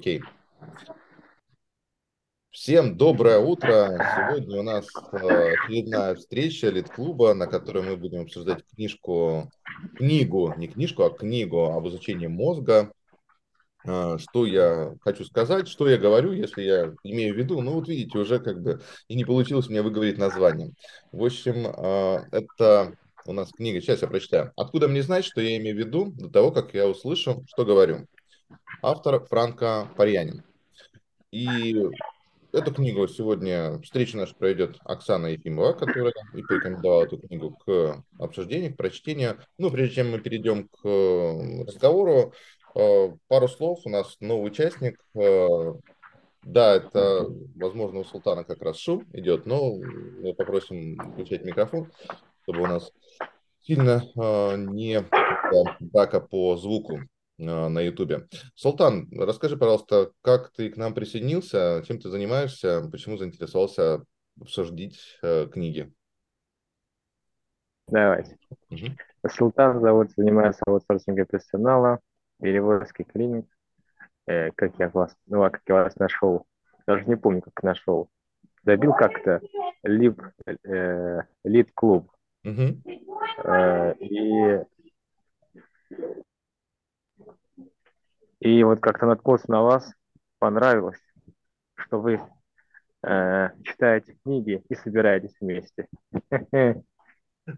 Окей. Всем доброе утро. Сегодня у нас э, очередная встреча Лид-клуба, на которой мы будем обсуждать книжку, книгу, не книжку, а книгу об изучении мозга. Э, что я хочу сказать, что я говорю, если я имею в виду, ну вот видите, уже как бы и не получилось мне выговорить название. В общем, э, это у нас книга, сейчас я прочитаю. Откуда мне знать, что я имею в виду, до того, как я услышу, что говорю. Автор Франко Парьянин. И Эту книгу сегодня встреча наша пройдет Оксана Ефимова, которая и порекомендовала эту книгу к обсуждению, к прочтению. Ну, прежде чем мы перейдем к э, разговору, э, пару слов. У нас новый участник. Э, да, это, возможно, у Султана как раз шум идет, но мы попросим включать микрофон, чтобы у нас сильно не брака по звуку. А, на Ютубе. Султан, расскажи, пожалуйста, как ты к нам присоединился, чем ты занимаешься, почему заинтересовался обсудить э, книги? Давайте. Угу. Султан зовут, занимается аутсорсингом персонала, перевозки клиник. Э, как я вас, ну, а как я вас нашел? Даже не помню, как нашел. Добил как-то лид, э, лид клуб. Угу. Э, и И вот как-то наткнулся на вас, понравилось, что вы э, читаете книги и собираетесь вместе.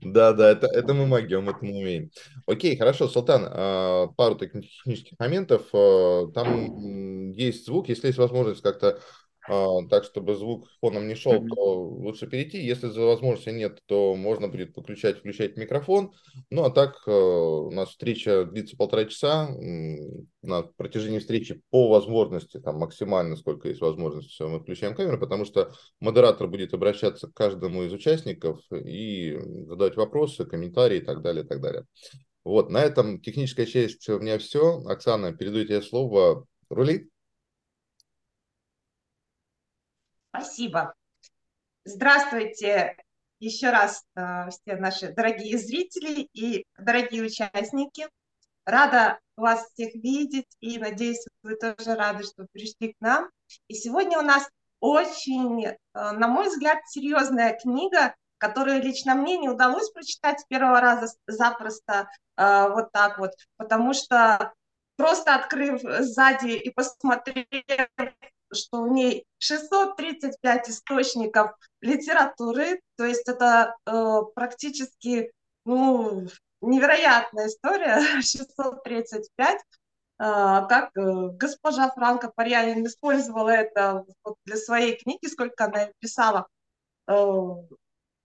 Да, да, это, это мы могем, это мы умеем. Окей, хорошо, Султан, а, пару таких технических моментов. А, там есть звук, если есть возможность как-то так, чтобы звук фоном не шел, то лучше перейти. Если за возможности нет, то можно будет подключать, включать микрофон. Ну, а так э, у нас встреча длится полтора часа. На протяжении встречи по возможности, там максимально сколько есть возможности, мы включаем камеру, потому что модератор будет обращаться к каждому из участников и задавать вопросы, комментарии и так далее, и так далее. Вот, на этом техническая часть у меня все. Оксана, передаю тебе слово. Рули. Спасибо. Здравствуйте еще раз э, все наши дорогие зрители и дорогие участники. Рада вас всех видеть и надеюсь, вы тоже рады, что пришли к нам. И сегодня у нас очень, э, на мой взгляд, серьезная книга, которую лично мне не удалось прочитать с первого раза запросто э, вот так вот, потому что просто открыв сзади и посмотрев что в ней 635 источников литературы, то есть это э, практически ну, невероятная история, 635, э, как э, госпожа Франко Парьянин использовала это для своей книги, сколько она писала, э,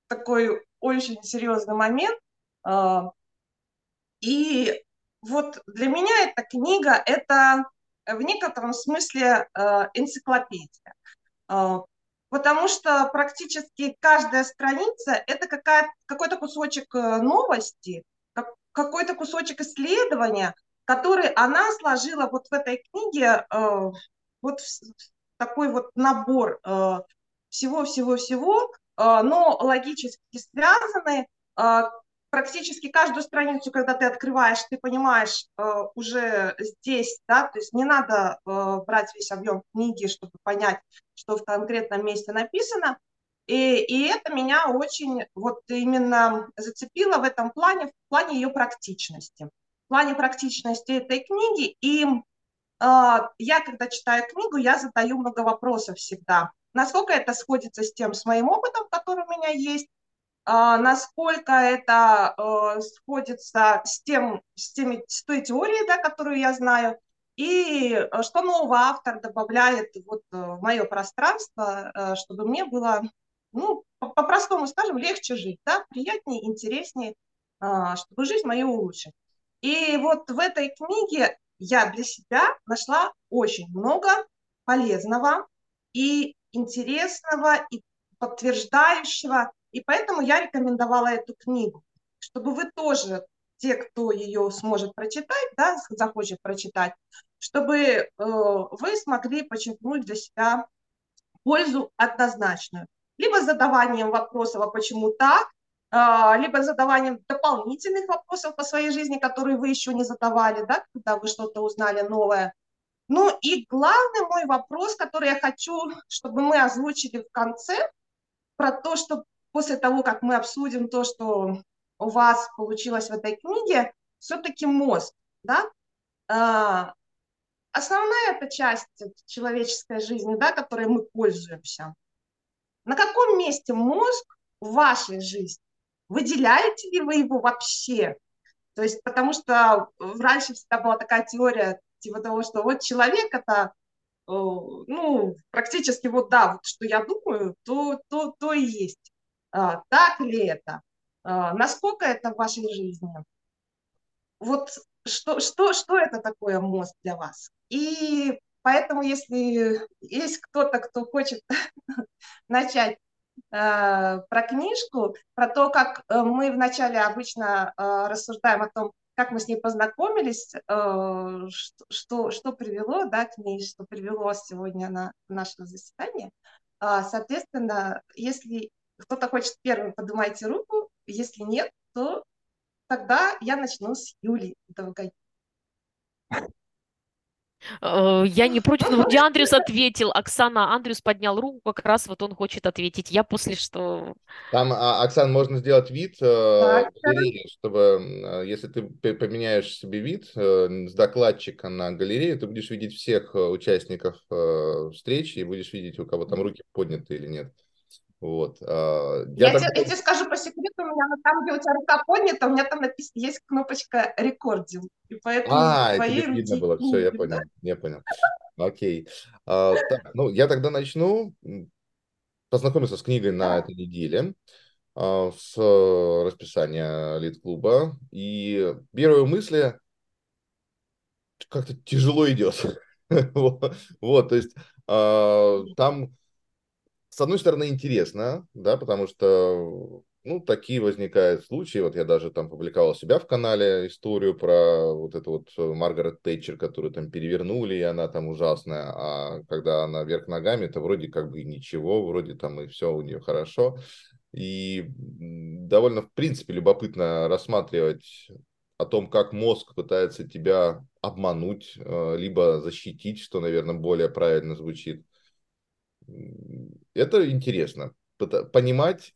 такой очень серьезный момент. И вот для меня эта книга – это в некотором смысле э, энциклопедия. Э, потому что практически каждая страница – это какой-то кусочек э, новости, какой-то кусочек исследования, который она сложила вот в этой книге, вот такой вот набор всего-всего-всего, но логически связанные, практически каждую страницу, когда ты открываешь, ты понимаешь э, уже здесь, да, то есть не надо э, брать весь объем книги, чтобы понять, что в конкретном месте написано. И, и это меня очень вот именно зацепило в этом плане, в плане ее практичности. В плане практичности этой книги. И э, я, когда читаю книгу, я задаю много вопросов всегда. Насколько это сходится с тем, с моим опытом, который у меня есть, насколько это э, сходится с, тем, с, теми, с той теорией, да, которую я знаю, и э, что нового автор добавляет вот э, в мое пространство, чтобы мне было, ну, по-простому скажем, легче жить, да, приятнее, интереснее, а, чтобы жизнь мою улучшить. И вот в этой книге я для себя нашла очень много полезного и интересного, и подтверждающего и поэтому я рекомендовала эту книгу, чтобы вы тоже, те, кто ее сможет прочитать, да, захочет прочитать, чтобы э, вы смогли подчеркнуть для себя пользу однозначную. Либо задаванием вопросов, а почему так, э, либо задаванием дополнительных вопросов по своей жизни, которые вы еще не задавали, да, когда вы что-то узнали новое. Ну и главный мой вопрос, который я хочу, чтобы мы озвучили в конце, про то, что после того, как мы обсудим то, что у вас получилось в этой книге, все-таки мозг, да, а, основная эта часть человеческой жизни, да, которой мы пользуемся. На каком месте мозг в вашей жизни? Выделяете ли вы его вообще? То есть, потому что раньше всегда была такая теория, типа того, что вот человек это, э, ну, практически вот да, вот что я думаю, то, то, то и есть. А, так ли это? А, насколько это в вашей жизни? Вот что, что, что это такое мозг для вас? И поэтому, если есть кто-то, кто хочет начать э, про книжку, про то, как э, мы вначале обычно э, рассуждаем о том, как мы с ней познакомились, что, что привело да, к ней, что привело сегодня на наше заседание. Э, соответственно, если кто-то хочет первым, поднимайте руку, если нет, то тогда я начну с Юли Долгой. Э, я не против, но где Андрюс ответил, Оксана, Андрюс поднял руку, как раз вот он хочет ответить. Я после что... Там, а, Оксан, можно сделать вид, э, галереи, чтобы, э, если ты поменяешь себе вид э, с докладчика на галерею, ты будешь видеть всех э, участников э, встречи и будешь видеть, у кого там руки подняты или нет. Вот. А, я, я, так... тебе, я тебе скажу по секрету, у меня там, где у тебя рука поднята, у меня там написано, есть кнопочка рекординг. И поэтому а, это видно было, все, я понял, я понял. Окей. А, так, ну, я тогда начну. Познакомиться с книгой на этой неделе а, с расписания Лид-клуба. И первые мысли как-то тяжело идет. вот, вот, то есть а, там с одной стороны, интересно, да, потому что, ну, такие возникают случаи. Вот я даже там публиковал себя в канале историю про вот эту вот Маргарет Тэтчер, которую там перевернули, и она там ужасная. А когда она вверх ногами, это вроде как бы ничего, вроде там и все у нее хорошо. И довольно, в принципе, любопытно рассматривать о том, как мозг пытается тебя обмануть, э, либо защитить, что, наверное, более правильно звучит. Это интересно. Понимать,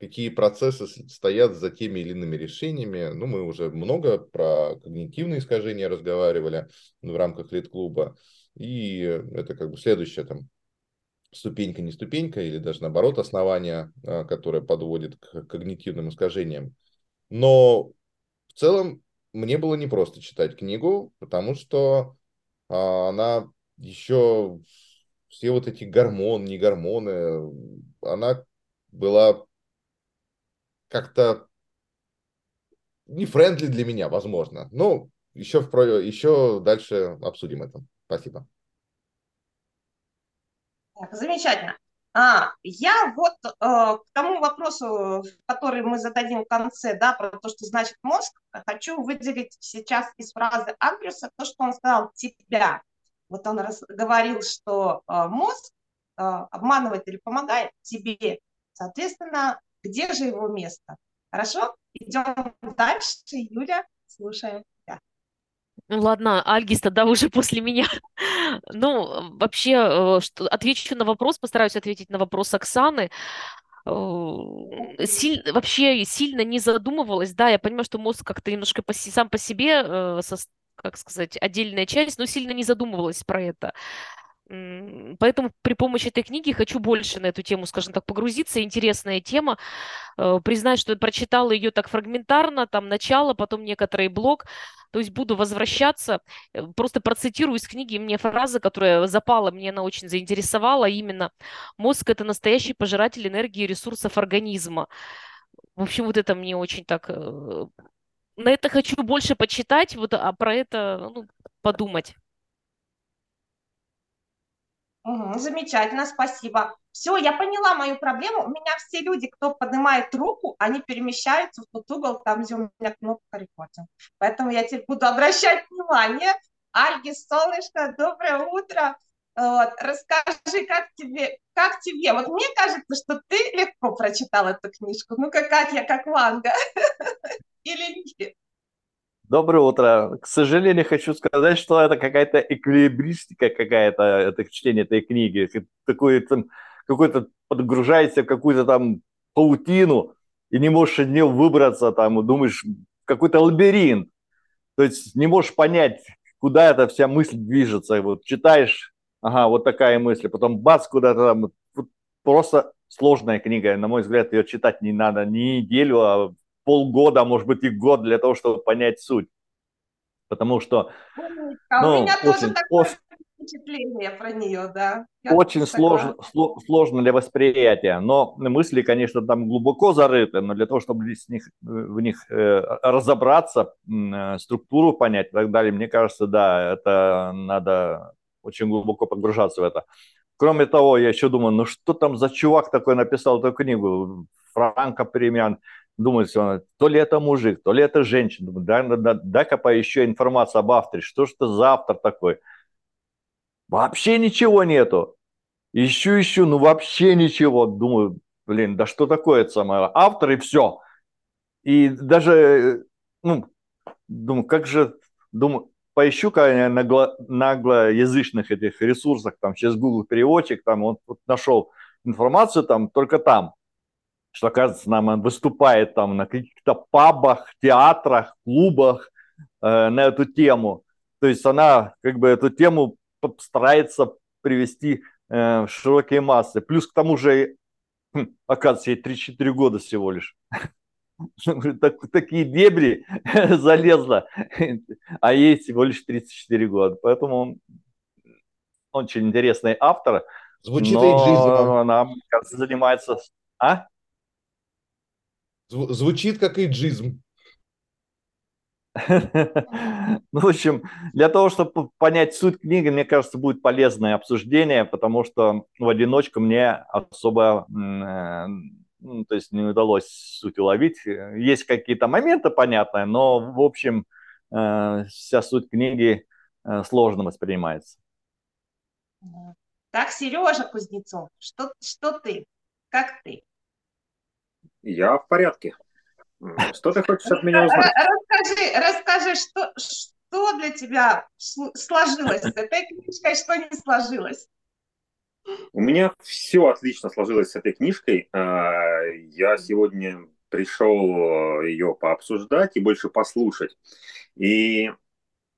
какие процессы стоят за теми или иными решениями. Ну, мы уже много про когнитивные искажения разговаривали в рамках лид-клуба. И это как бы следующая там ступенька, не ступенька, или даже наоборот основание, а, которое подводит к когнитивным искажениям. Но в целом мне было непросто читать книгу, потому что а, она еще все вот эти гормоны, не гормоны, она была как-то не френдли для меня, возможно. Но еще, в, еще дальше обсудим это. Спасибо. Так, замечательно. А, я вот э, к тому вопросу, который мы зададим в конце, да, про то, что значит мозг, хочу выделить сейчас из фразы Андрюса то, что он сказал «тебя». Вот он раз, говорил, что э, мозг э, обманывает или помогает тебе. Соответственно, где же его место? Хорошо? Идем дальше. Юля, слушаем. Ну ладно, Альгис тогда уже после меня. ну, вообще, э, что, отвечу на вопрос, постараюсь ответить на вопрос Оксаны. Силь, вообще сильно не задумывалась, да, я понимаю, что мозг как-то немножко по, сам по себе э, со, как сказать, отдельная часть, но сильно не задумывалась про это. Поэтому при помощи этой книги хочу больше на эту тему, скажем так, погрузиться. Интересная тема. Э, признать, что я прочитала ее так фрагментарно, там начало, потом некоторый блок. То есть буду возвращаться. Э, просто процитирую из книги мне фраза, которая запала, мне она очень заинтересовала. Именно «Мозг – это настоящий пожиратель энергии и ресурсов организма». В общем, вот это мне очень так э, на это хочу больше почитать, вот, а про это ну, подумать. Угу, замечательно, спасибо. Все, я поняла мою проблему. У меня все люди, кто поднимает руку, они перемещаются в тот угол, там, где у меня кнопка рекординг. Поэтому я теперь буду обращать внимание. Альги, солнышко, доброе утро. Вот, расскажи, как тебе, как тебе? Вот мне кажется, что ты легко прочитал эту книжку. Ну, как, я, как Ванга. Или нет? Доброе утро. К сожалению, хочу сказать, что это какая-то эквилибристика какая-то, это чтение этой книги. Такое, там, какой-то подгружаешься в какую-то там паутину и не можешь из нее выбраться, там, думаешь, какой-то лабиринт. То есть не можешь понять, куда эта вся мысль движется. Вот читаешь, ага, вот такая мысль, потом бац, куда-то там. Просто сложная книга. На мой взгляд, ее читать не надо не неделю, а полгода, может быть и год для того, чтобы понять суть. Потому что... А ну, у меня очень, тоже такое очень, впечатление про нее, да. Я очень сложно, сложно для восприятия, но мысли, конечно, там глубоко зарыты, но для того, чтобы в них, в них э, разобраться, э, структуру понять и так далее, мне кажется, да, это надо очень глубоко погружаться в это. Кроме того, я еще думаю, ну что там за чувак такой написал эту книгу? Франко Перемян думает, то ли это мужик, то ли это женщина. Думаю, да, да, дай-ка поищу информацию об авторе. Что ж это за автор такой? Вообще ничего нету. Ищу, ищу, ну вообще ничего. Думаю, блин, да что такое это самое? Автор и все. И даже, ну, думаю, как же, думаю, поищу-ка на нагло, наглоязычных этих ресурсах, там, сейчас Google переводчик, там, он вот нашел информацию там, только там что, оказывается, нам выступает там на каких-то пабах, театрах, клубах э, на эту тему. То есть она как бы эту тему старается привести э, в широкие массы. Плюс к тому же, хм, оказывается, ей 3-4 года всего лишь. Так, такие дебри залезла, а ей всего лишь 34 года. Поэтому он очень интересный автор. Звучит но она, кажется, занимается... А? Звучит как иджизм. Ну, в общем, для того, чтобы понять суть книги, мне кажется, будет полезное обсуждение, потому что в одиночку мне особо, э, ну, то есть не удалось суть уловить. Есть какие-то моменты понятные, но, в общем, э, вся суть книги э, сложно воспринимается. Так, Сережа Кузнецов, что, что ты? Как ты? Я в порядке. Что ты хочешь от меня узнать? Расскажи, расскажи, что, что для тебя сложилось с этой книжкой, что не сложилось? У меня все отлично сложилось с этой книжкой. А, я сегодня пришел ее пообсуждать и больше послушать. И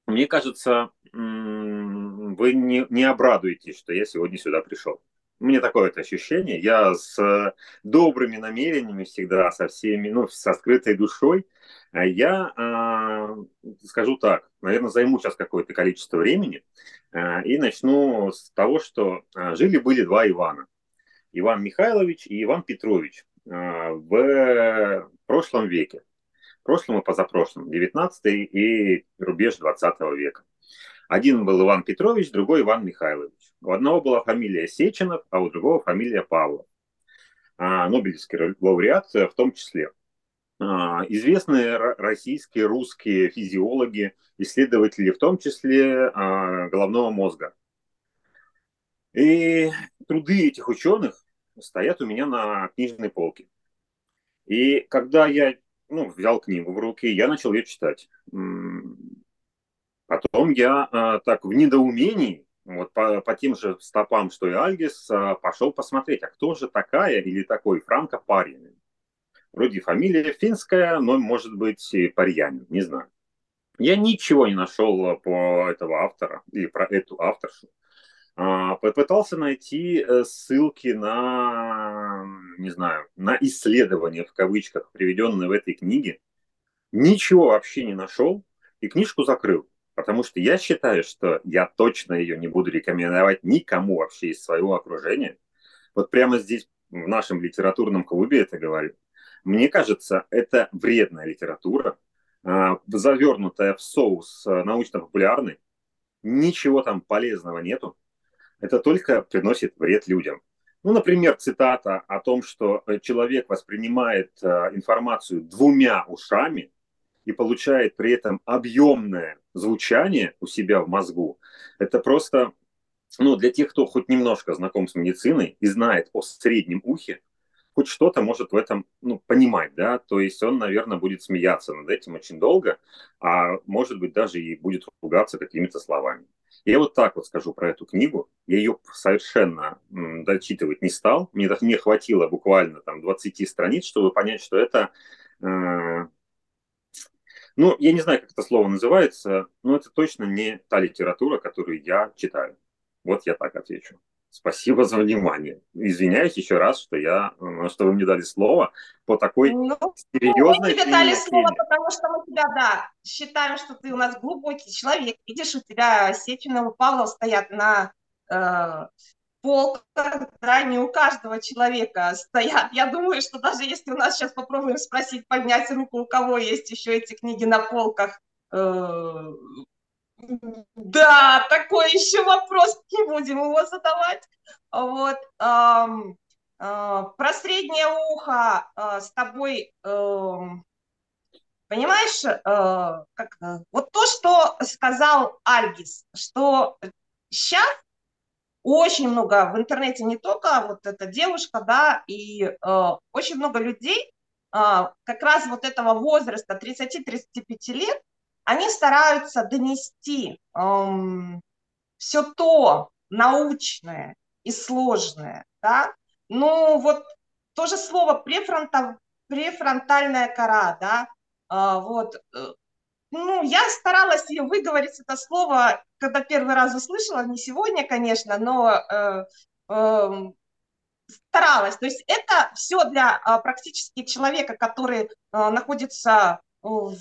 мне кажется, вы не, не обрадуетесь, что я сегодня сюда пришел. Мне такое это ощущение. Я с э, добрыми намерениями всегда, со всеми, ну, со скрытой душой. А я э, скажу так, наверное, займу сейчас какое-то количество времени э, и начну с того, что жили-были два Ивана. Иван Михайлович и Иван Петрович э, в прошлом веке. Прошлом и позапрошлом, 19 и рубеж 20 века. Один был Иван Петрович, другой Иван Михайлович. У одного была фамилия Сеченов, а у другого фамилия Павлов. А, Нобелевский лауреат в том числе. А, известные российские, русские физиологи, исследователи, в том числе а, головного мозга. И труды этих ученых стоят у меня на книжной полке. И когда я ну, взял книгу в руки, я начал ее читать. Потом я а, так в недоумении вот по, по тем же стопам, что и Альгис, а, пошел посмотреть, а кто же такая или такой Франко Парьянин. Вроде фамилия финская, но может быть Парьянин, не знаю. Я ничего не нашел по этого автора или про эту авторшу. А, попытался найти э, ссылки на, не знаю, на исследования в кавычках, приведенные в этой книге. Ничего вообще не нашел и книжку закрыл. Потому что я считаю, что я точно ее не буду рекомендовать никому вообще из своего окружения. Вот прямо здесь, в нашем литературном клубе это говорю. Мне кажется, это вредная литература, а, завернутая в соус а, научно-популярный. Ничего там полезного нету. Это только приносит вред людям. Ну, например, цитата о том, что э, человек воспринимает а, информацию двумя ушами и получает при этом объемное звучание у себя в мозгу, это просто, ну, для тех, кто хоть немножко знаком с медициной и знает о среднем ухе, хоть что-то может в этом ну, понимать, да, то есть он, наверное, будет смеяться над этим очень долго, а может быть даже и будет ругаться какими-то словами. Я вот так вот скажу про эту книгу. Я ее совершенно дочитывать не стал. Мне не хватило буквально там 20 страниц, чтобы понять, что это... Э, ну, я не знаю, как это слово называется, но это точно не та литература, которую я читаю. Вот я так отвечу. Спасибо за внимание. Извиняюсь еще раз, что я, э, что вы мне дали слово по такой ну, серьезной Мы тебе дали слово, потому что мы тебя, да, считаем, что ты у нас глубокий человек. Видишь, у тебя Сеченов и Павлов стоят на э, полках, да, не у каждого человека стоят. Я думаю, что даже если у нас сейчас попробуем спросить, поднять руку, у кого есть еще эти книги на полках, э, да, такой еще вопрос, не будем его задавать. Вот. Эм, э, про среднее ухо э, с тобой, э, понимаешь, э, как, вот то, что сказал Альгис, что сейчас очень много в интернете не только вот эта девушка, да, и э, очень много людей э, как раз вот этого возраста 30-35 лет, они стараются донести эм, все то научное и сложное, да, ну вот то же слово префронта, префронтальная кора, да, э, вот, э, ну, я старалась ее выговорить, это слово, когда первый раз услышала, не сегодня, конечно, но э, э, старалась. То есть это все для э, практически человека, который э, находится в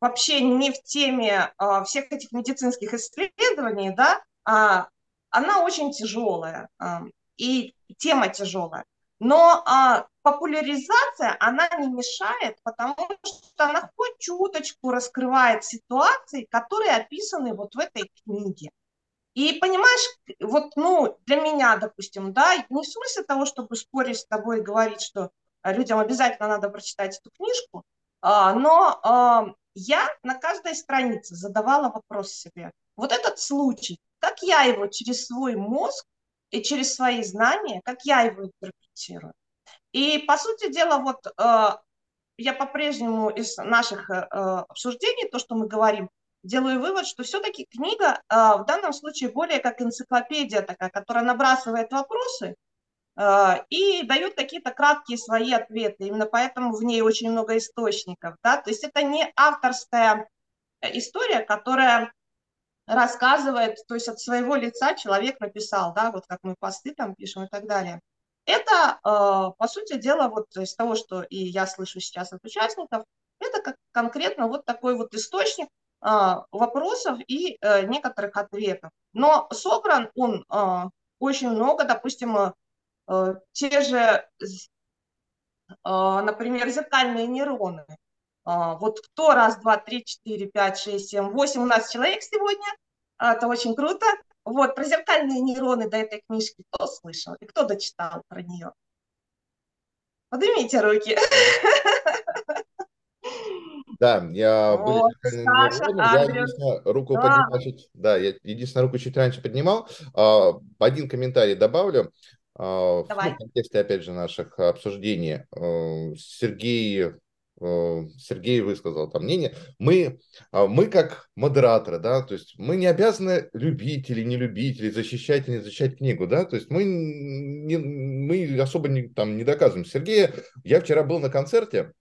вообще не в теме а, всех этих медицинских исследований, да, а, она очень тяжелая, а, и тема тяжелая. Но а, популяризация, она не мешает, потому что она хоть чуточку раскрывает ситуации, которые описаны вот в этой книге. И понимаешь, вот, ну, для меня, допустим, да, не в смысле того, чтобы спорить с тобой и говорить, что людям обязательно надо прочитать эту книжку, а, но я на каждой странице задавала вопрос себе. Вот этот случай, как я его через свой мозг и через свои знания, как я его интерпретирую. И, по сути дела, вот э, я по-прежнему из наших э, обсуждений, то, что мы говорим, делаю вывод, что все-таки книга э, в данном случае более как энциклопедия такая, которая набрасывает вопросы, Э, и дают какие-то краткие свои ответы. Именно поэтому в ней очень много источников. Да? То есть это не авторская история, которая рассказывает, то есть от своего лица человек написал, да, вот как мы посты там пишем и так далее. Это, э, по сути дела, вот из того, что и я слышу сейчас от участников, это как конкретно вот такой вот источник э, вопросов и некоторых ответов. Но собран он очень много, допустим, Э, те же, э, например, зеркальные нейроны. А, вот кто раз, два, три, четыре, пять, шесть, семь, восемь у нас человек сегодня, а, это очень круто. Вот, про зеркальные нейроны до этой книжки кто слышал и кто дочитал про нее? Поднимите руки. Да, я вот, были Саша, я единственное руку да. поднимал да, я единственное руку чуть раньше поднимал. А, один комментарий добавлю. А, Давай. В контексте, опять же, наших обсуждений, э, Сергей, Сергей высказал там мнение, мы, а, мы как модераторы, да, то есть мы не обязаны любить или не любить, или защищать или не защищать книгу, да, то есть мы, не, мы особо не, там не доказываем. Сергея, я вчера был на концерте,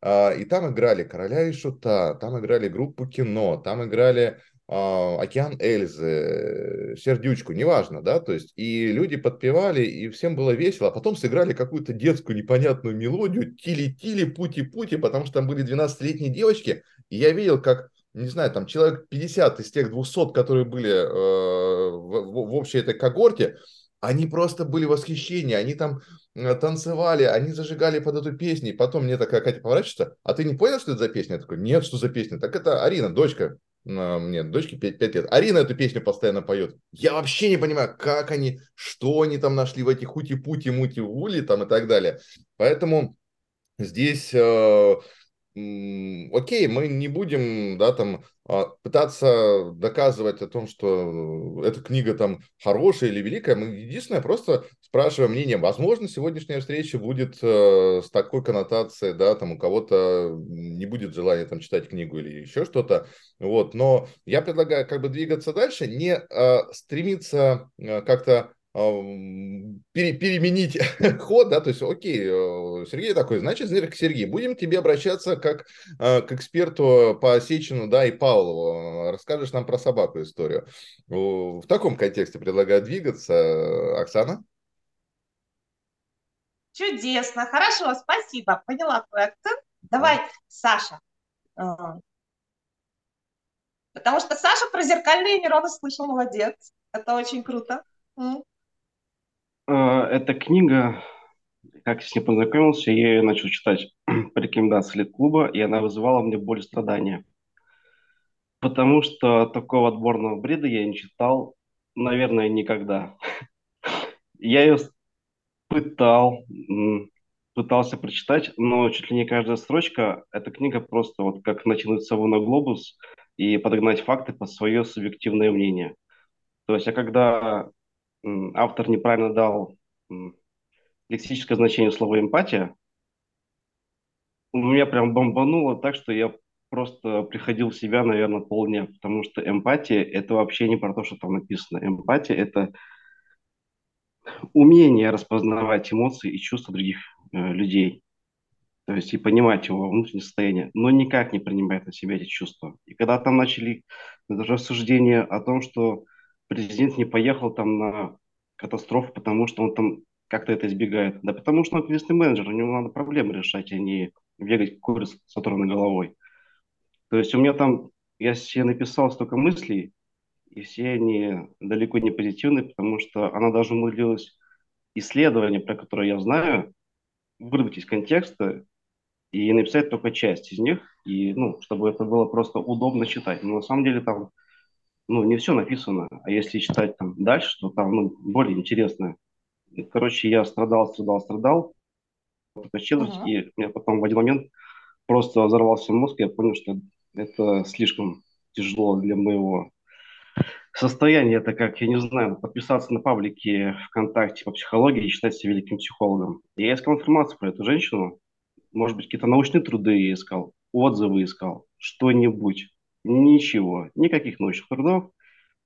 а, и там играли «Короля и Шута», там играли группу «Кино», там играли океан Эльзы, Сердючку, неважно, да, то есть, и люди подпевали, и всем было весело, а потом сыграли какую-то детскую непонятную мелодию, тили-тили, пути-пути, потому что там были 12-летние девочки, и я видел, как, не знаю, там человек 50 из тех 200, которые были э, в, в, в общей этой когорте, они просто были в восхищении, они там э, танцевали, они зажигали под эту песню, и потом мне такая Катя поворачивается, а ты не понял, что это за песня? Я такой, нет, что за песня? Так это Арина, дочка, мне дочке 5, 5 лет. Арина эту песню постоянно поет. Я вообще не понимаю, как они, что они там нашли в этих хути-пути, мути-ули там и так далее. Поэтому здесь э, окей, мы не будем, да, там, а, пытаться доказывать о том, что эта книга там хорошая или великая. Мы единственное просто спрашиваем мнение. Возможно, сегодняшняя встреча будет э, с такой коннотацией, да, там у кого-то не будет желания там читать книгу или еще что-то. Вот, но я предлагаю как бы двигаться дальше, не э, стремиться э, как-то пере, переменить ход, да, то есть, окей, э, Сергей такой, значит, Сергей, будем к тебе обращаться как э, к эксперту по Сечину, да, и Павлову. Расскажешь нам про собаку историю. В таком контексте предлагаю двигаться. Оксана? Чудесно, хорошо, спасибо, поняла твой акцент. Давай, Саша. Потому что Саша про зеркальные нейроны слышал, молодец. Это очень круто. Э, эта книга, как я с ней познакомился, я ее начал читать по рекомендации клуба, и она вызывала мне боль и страдания. Потому что такого отборного бреда я не читал, наверное, никогда. Я ее пытал, пытался прочитать, но чуть ли не каждая строчка, эта книга просто вот как натянуть сову на глобус и подогнать факты под свое субъективное мнение. То есть, а когда автор неправильно дал лексическое значение слова эмпатия, у меня прям бомбануло так, что я просто приходил в себя, наверное, полдня, потому что эмпатия – это вообще не про то, что там написано. Эмпатия – это умение распознавать эмоции и чувства других э, людей. То есть и понимать его внутреннее состояние, но никак не принимать на себя эти чувства. И когда там начали рассуждения о том, что президент не поехал там на катастрофу, потому что он там как-то это избегает. Да потому что он кризисный менеджер, у него надо проблемы решать, а не бегать куриц с оторванной головой. То есть у меня там, я себе написал столько мыслей, и все они далеко не позитивные, потому что она даже умудрилась исследование, про которое я знаю, вырвать из контекста и написать только часть из них, и, ну, чтобы это было просто удобно читать. Но на самом деле там ну, не все написано, а если читать там дальше, то там ну, более интересно. И, короче, я страдал, страдал, страдал, четверть, uh-huh. и у меня потом в один момент просто взорвался мозг, и я понял, что это слишком тяжело для моего состояния. Это как, я не знаю, подписаться на паблике ВКонтакте по психологии и считать себя великим психологом. Я искал информацию про эту женщину, может быть, какие-то научные труды я искал, отзывы искал, что-нибудь. Ничего, никаких научных трудов,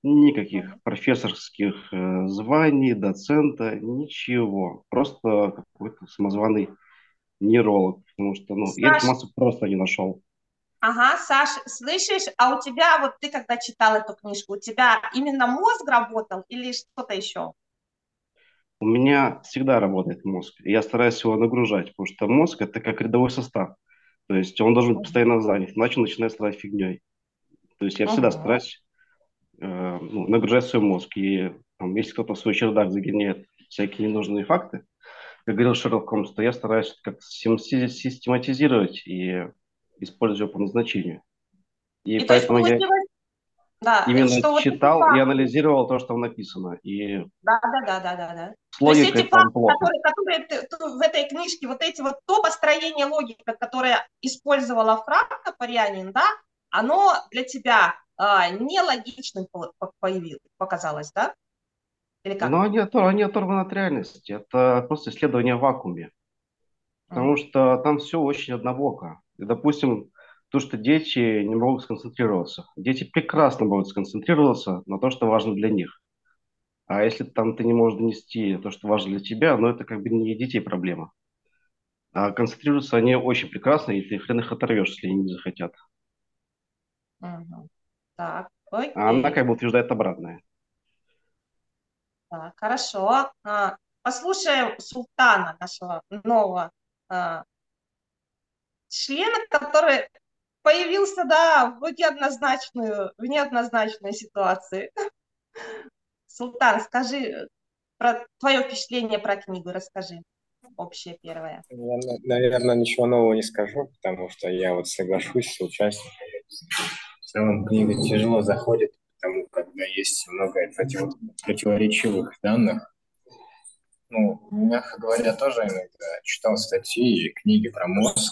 никаких профессорских э, званий, доцента, ничего. Просто какой-то самозваный нейролог, потому что ну, Саш... я информацию просто не нашел. Ага, Саш, слышишь, а у тебя, вот ты когда читал эту книжку, у тебя именно мозг работал или что-то еще? У меня всегда работает мозг. Я стараюсь его нагружать, потому что мозг это как рядовой состав. То есть он должен быть постоянно занят, иначе он начинает страдать фигней. То есть я всегда ага. стараюсь э, ну, нагружать свой мозг. И там, если кто-то в свой чердак загоняет всякие ненужные факты, как говорил Шерлок Холмс, то я стараюсь как систематизировать и использовать по назначению. И, и поэтому я да, именно что читал вот и анализировал то, что там написано. И да, да, да, да, да, да. С то есть эти факты, которые, которые ты, ты, в этой книжке, вот эти вот то построение логики, которое использовала Франко Парианин, да, оно для тебя а, нелогичным появилось, показалось, да? Или как? Ну, они, они оторваны от реальности. Это просто исследование в вакууме. Потому mm. что там все очень однобоко. И, допустим, то, что дети не могут сконцентрироваться. Дети прекрасно могут сконцентрироваться на то, что важно для них. А если там ты не можешь донести то, что важно для тебя, ну это как бы не детей проблема. А концентрируются они очень прекрасно, и ты хрен их оторвешь, если они не захотят. Угу. Так, окей. А она как бы утверждает обратное. Так, хорошо. А, послушаем султана, нашего нового а, члена, который появился, да, в неоднозначную, в неоднозначной ситуации. Султан, скажи про твое впечатление про книгу, расскажи. Общее первое. Я, наверное, ничего нового не скажу, потому что я вот соглашусь с участниками целом книга тяжело заходит, потому когда есть много против, противоречивых данных. Ну, мягко говоря, тоже иногда читал статьи и книги про мозг,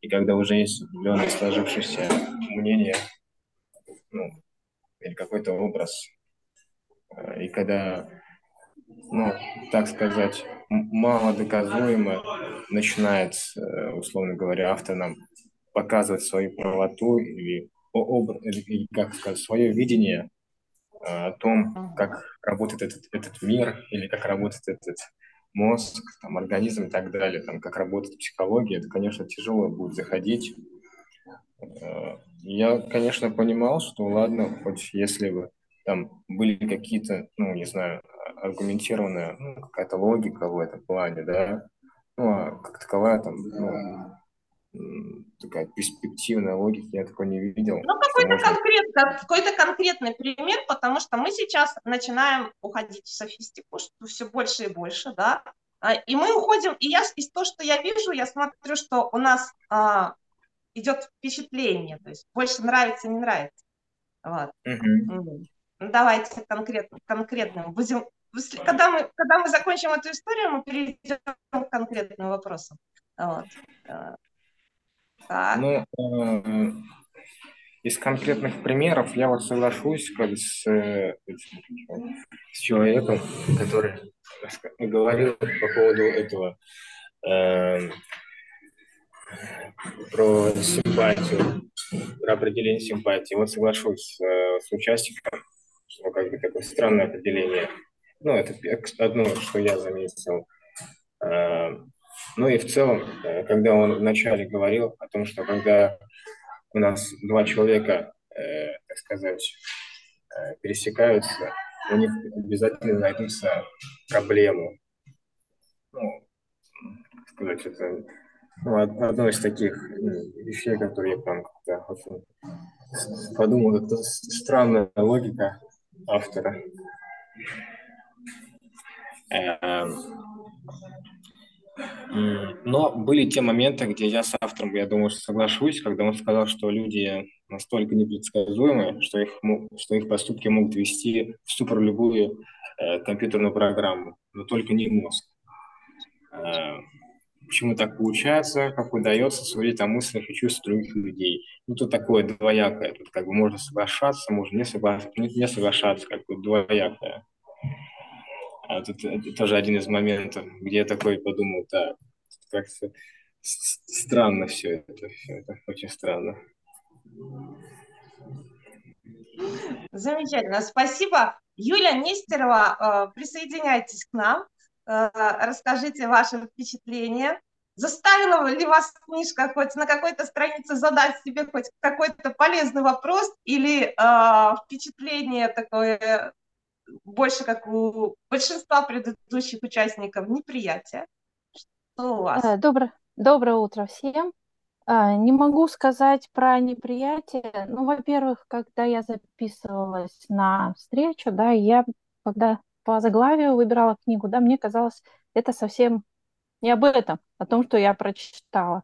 и когда уже есть определенное сложившееся мнение, ну, или какой-то образ, э, и когда, ну, так сказать, мало доказуемо начинает, э, условно говоря, автор нам показывать свою правоту или, или как сказать, свое видение о том, как работает этот, этот мир или как работает этот мозг, там, организм и так далее, там, как работает психология, это, конечно, тяжело будет заходить. Э, я, конечно, понимал, что ладно, хоть если бы там были какие-то, ну, не знаю, аргументированная ну, какая-то логика в этом плане, да, ну, а как таковая там, ну, такая перспективная логика, я такой не видел. Ну, какой-то можно... конкрет, какой-то конкретный пример, потому что мы сейчас начинаем уходить в софистику, что все больше и больше, да, а, и мы уходим, и я из того, что я вижу, я смотрю, что у нас а, идет впечатление, то есть больше нравится, не нравится. Вот. Угу. Давайте конкретно, конкретным. Будем, когда, мы, когда мы закончим эту историю, мы перейдем к конкретным вопросам. Вот. Ну, э, из конкретных примеров я вот соглашусь как с, э, с человеком, который говорил по поводу этого э, про симпатию, про определение симпатии. Вот соглашусь э, с участником, что как бы такое странное определение. Ну, это одно, что я заметил. Э, ну и в целом, э, когда он вначале говорил о том, что когда у нас два человека, э, так сказать, э, пересекаются, у них обязательно найдутся проблемы. Ну, сказать, это ну, одно из таких вещей, которые я там как-то подумал, это странная логика автора. Эм, но были те моменты, где я с автором, я думаю, что соглашусь, когда он сказал, что люди настолько непредсказуемы, что их, что их поступки могут вести в супер любую э, компьютерную программу, но только не мозг. Э, почему так получается, как удается судить о мыслях и чувствах других людей. Ну, тут такое двоякое, тут как бы можно соглашаться, можно не, согла... не соглашаться, как бы двоякое. А тут это тоже один из моментов, где я такой подумал, да, как-то странно все это, все это очень странно. Замечательно, спасибо. Юля Нестерова, э, присоединяйтесь к нам, э, расскажите ваши впечатления. Заставила ли вас книжка хоть на какой-то странице задать себе хоть какой-то полезный вопрос или э, впечатление такое больше как у большинства предыдущих участников неприятие. Что у вас? Э, доброе, доброе утро всем. Э, не могу сказать про неприятие. Ну, во-первых, когда я записывалась на встречу, да, я когда по заглавию выбирала книгу, да, мне казалось, это совсем не об этом, о том, что я прочитала.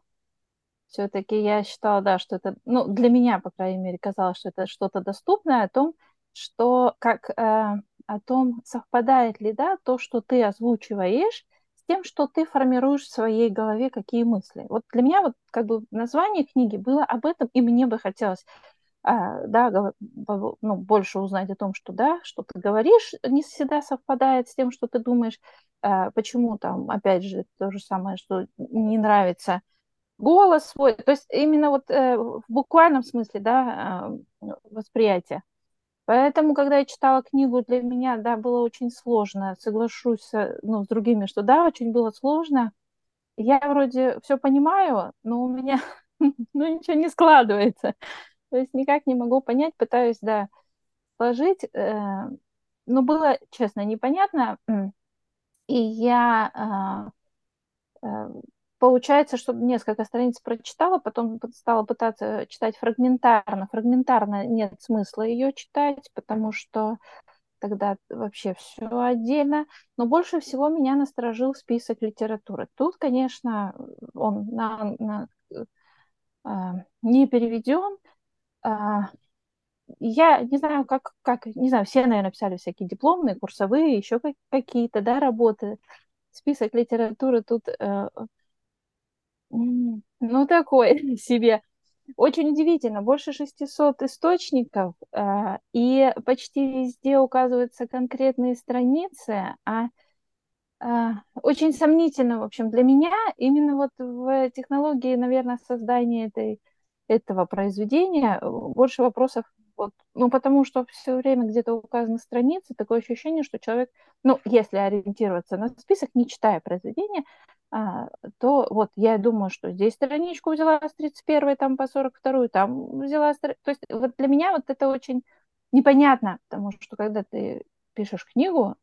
Все-таки я считала, да, что это, ну, для меня, по крайней мере, казалось, что это что-то доступное о том, что как э, о том, совпадает ли да, то, что ты озвучиваешь, с тем, что ты формируешь в своей голове, какие мысли. Вот для меня вот как бы название книги было об этом, и мне бы хотелось а, да, ну, больше узнать о том, что да, что ты говоришь, не всегда совпадает с тем, что ты думаешь, а, почему там, опять же, то же самое, что не нравится голос свой, то есть именно вот э, в буквальном смысле, да, э, восприятие. Поэтому, когда я читала книгу, для меня, да, было очень сложно. Соглашусь ну, с другими, что да, очень было сложно. Я вроде все понимаю, но у меня ну, ничего не складывается. То есть никак не могу понять, пытаюсь, да, сложить. Э, но было, честно, непонятно. И я э, э, получается, что несколько страниц прочитала, потом стала пытаться читать фрагментарно. Фрагментарно нет смысла ее читать, потому что тогда вообще все отдельно. Но больше всего меня насторожил список литературы. Тут, конечно, он на, на, э, не переведен. Э, я не знаю, как, как, не знаю, все, наверное, писали всякие дипломные, курсовые, еще какие-то, да, работы. Список литературы тут э, Ну, такой себе. Очень удивительно, больше 600 источников, э, и почти везде указываются конкретные страницы, а э, очень сомнительно, в общем, для меня именно вот в технологии, наверное, создания этой, этого произведения больше вопросов вот, ну, потому что все время где-то указаны страницы, такое ощущение, что человек, ну, если ориентироваться на список, не читая произведение, а, то вот я думаю, что здесь страничку взяла с 31 там по 42 там взяла... То есть вот для меня вот это очень непонятно, потому что когда ты пишешь книгу,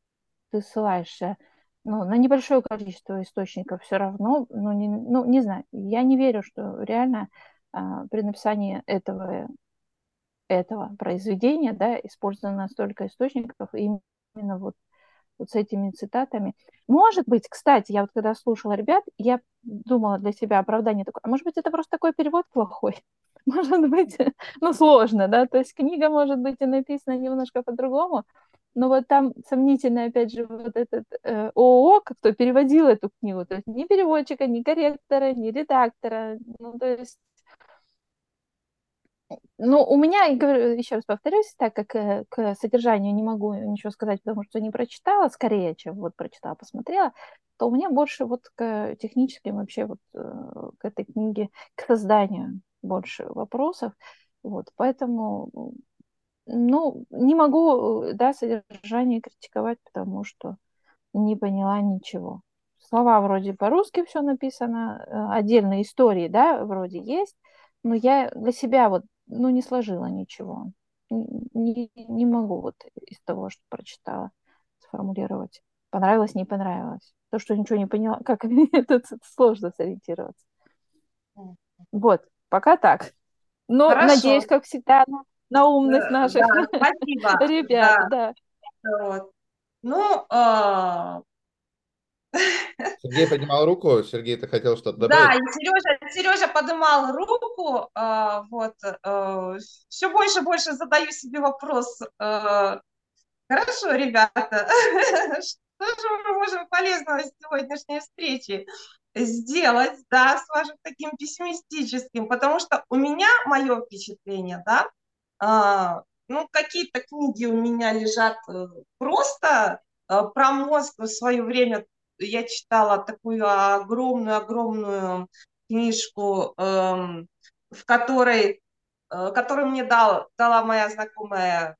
ты ссылаешься ну, на небольшое количество источников все равно, ну не, ну, не знаю, я не верю, что реально а, при написании этого этого произведения, да, использовано столько источников именно вот, вот с этими цитатами. Может быть, кстати, я вот когда слушала ребят, я думала для себя оправдание такое, а может быть, это просто такой перевод плохой? Может быть, ну, сложно, да, то есть книга может быть и написана немножко по-другому, но вот там сомнительно, опять же, вот этот э, ООО, кто переводил эту книгу, то есть ни переводчика, ни корректора, ни редактора, ну, то есть ну, у меня, еще раз повторюсь, так как э, к содержанию не могу ничего сказать, потому что не прочитала, скорее, чем вот прочитала, посмотрела, то у меня больше вот к техническим вообще вот э, к этой книге, к созданию больше вопросов. Вот, поэтому, ну, не могу, э, да, содержание критиковать, потому что не поняла ничего. Слова вроде по-русски все написано, отдельные истории, да, вроде есть, но я для себя вот ну, не сложила ничего. Не, не могу вот из того, что прочитала, сформулировать. Понравилось, не понравилось. То, что ничего не поняла, как это сложно сориентироваться. Вот, пока так. Но Хорошо. надеюсь, как всегда, на, на умность да, наших да, спасибо. ребят. Да. Да. Вот. Ну, э, Сергей поднимал руку. Сергей, ты хотел что-то добавить? Да, и Сережа, Сережа поднимал руку. Э, вот, э, все больше и больше задаю себе вопрос. Э, хорошо, ребята, что же мы можем полезного с сегодняшней встречи сделать, да, с вашим таким пессимистическим? Потому что у меня мое впечатление, да, ну, какие-то книги у меня лежат просто про мозг в свое время я читала такую огромную-огромную книжку, эм, в которой, э, которую мне дал, дала моя знакомая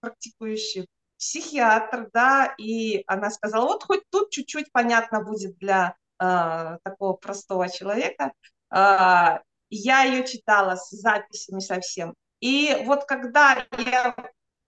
практикующий психиатр, да, и она сказала, вот хоть тут чуть-чуть понятно будет для э, такого простого человека. Э, я ее читала с записями совсем. И вот когда я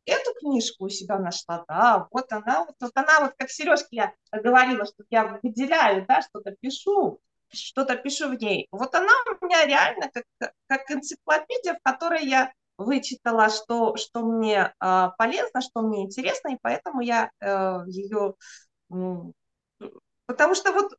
эту книжку у себя нашла, да, вот она, вот, вот она, вот как Сережка я говорила, что я выделяю, да, что-то пишу, что-то пишу в ней. Вот она у меня реально как, как энциклопедия, в которой я вычитала, что, что мне э, полезно, что мне интересно, и поэтому я э, ее... Потому что вот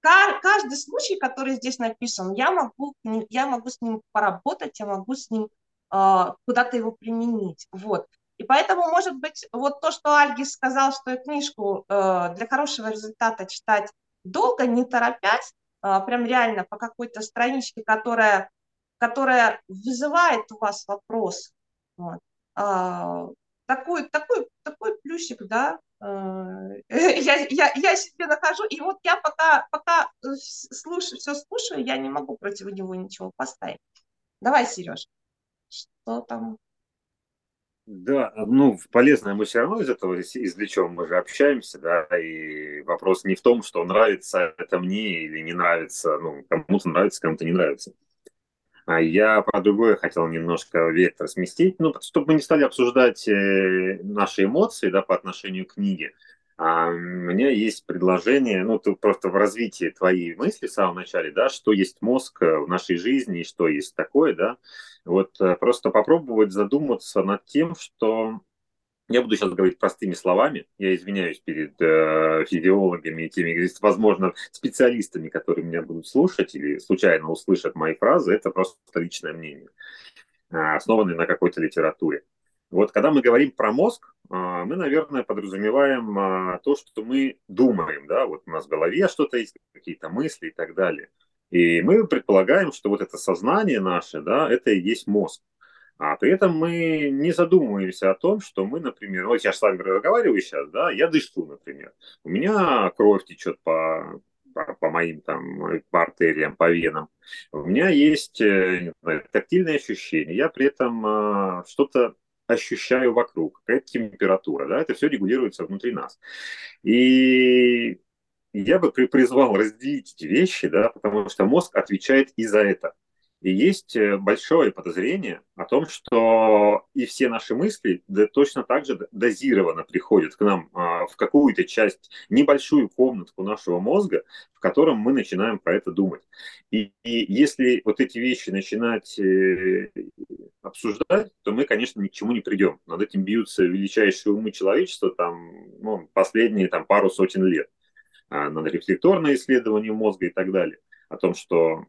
каждый случай, который здесь написан, я могу, я могу с ним поработать, я могу с ним э, куда-то его применить. Вот. И поэтому, может быть, вот то, что Альгис сказал, что книжку э, для хорошего результата читать долго, не торопясь, э, прям реально по какой-то страничке, которая, которая вызывает у вас вопрос. Вот. Э, такой, такой, такой плюсик, да, э, я, я, я себе нахожу, и вот я пока, пока слушаю, все слушаю, я не могу против него ничего поставить. Давай, Сереж, что там? Да, ну, полезное мы все равно из этого извлечем, мы же общаемся, да, и вопрос не в том, что нравится это мне или не нравится, ну, кому-то нравится, кому-то не нравится. А я про другое хотел немножко вектор сместить, ну, чтобы мы не стали обсуждать э, наши эмоции, да, по отношению к книге. А у меня есть предложение, ну, ты просто в развитии твоей мысли в самом начале, да, что есть мозг э, в нашей жизни и что есть такое, да, вот э, просто попробовать задуматься над тем, что я буду сейчас говорить простыми словами. Я извиняюсь перед э, физиологами и теми, возможно, специалистами, которые меня будут слушать или случайно услышат мои фразы. Это просто личное мнение, э, основанное на какой-то литературе. Вот когда мы говорим про мозг, э, мы, наверное, подразумеваем э, то, что мы думаем. Да? Вот у нас в голове что-то есть, какие-то мысли и так далее. И мы предполагаем, что вот это сознание наше, да, это и есть мозг. А при этом мы не задумываемся о том, что мы, например, вот я с вами разговариваю сейчас, да, я дышу, например. У меня кровь течет по, по, по моим там по артериям, по венам. У меня есть э, знаю, тактильные ощущения. Я при этом а, что-то ощущаю вокруг, какая температура, да, это все регулируется внутри нас. И я бы призвал разделить эти вещи, да, потому что мозг отвечает и за это. И есть э, большое подозрение о том, что и все наши мысли да, точно так же дозированно приходят к нам а, в какую-то часть, небольшую комнатку нашего мозга, в котором мы начинаем про это думать. И, и если вот эти вещи начинать э, обсуждать, то мы, конечно, ни к чему не придем. Над этим бьются величайшие умы человечества там, ну, последние там, пару сотен лет. А, над рефлекторные исследования мозга и так далее. О том, что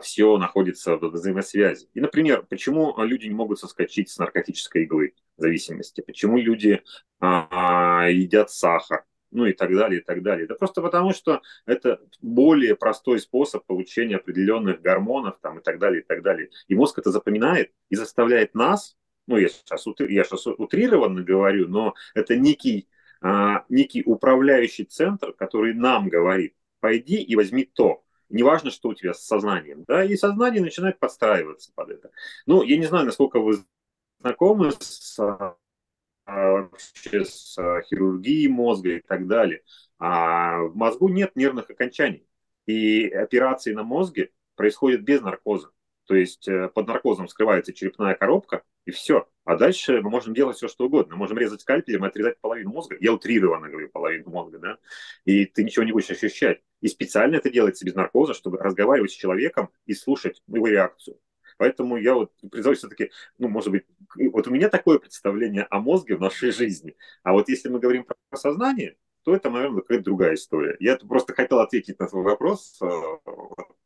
все находится в взаимосвязи. И, например, почему люди не могут соскочить с наркотической иглы зависимости, почему люди а, едят сахар, ну и так далее, и так далее. Да просто потому, что это более простой способ получения определенных гормонов там, и так далее, и так далее. И мозг это запоминает и заставляет нас, ну я сейчас, я сейчас утрированно говорю, но это некий, а, некий управляющий центр, который нам говорит, пойди и возьми то, неважно, что у тебя с сознанием, да, и сознание начинает подстраиваться под это. Ну, я не знаю, насколько вы знакомы с, а, вообще с а, хирургией мозга и так далее. А в мозгу нет нервных окончаний. И операции на мозге происходят без наркоза. То есть э, под наркозом скрывается черепная коробка, и все. А дальше мы можем делать все, что угодно. Мы можем резать скальпелем и отрезать половину мозга. Я утрированно говорю половину мозга, да? И ты ничего не будешь ощущать. И специально это делается без наркоза, чтобы разговаривать с человеком и слушать его реакцию. Поэтому я вот призываю все-таки, ну, может быть, вот у меня такое представление о мозге в нашей жизни. А вот если мы говорим про сознание, то это, наверное, какая-то другая история. Я просто хотел ответить на твой вопрос э,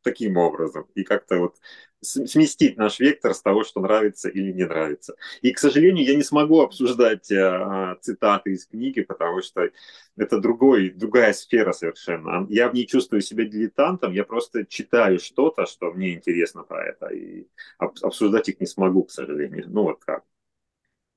таким образом и как-то вот сместить наш вектор с того, что нравится или не нравится. И, к сожалению, я не смогу обсуждать э, цитаты из книги, потому что это другой, другая сфера совершенно. Я в ней чувствую себя дилетантом, я просто читаю что-то, что мне интересно про это, и обсуждать их не смогу, к сожалению. Ну вот как.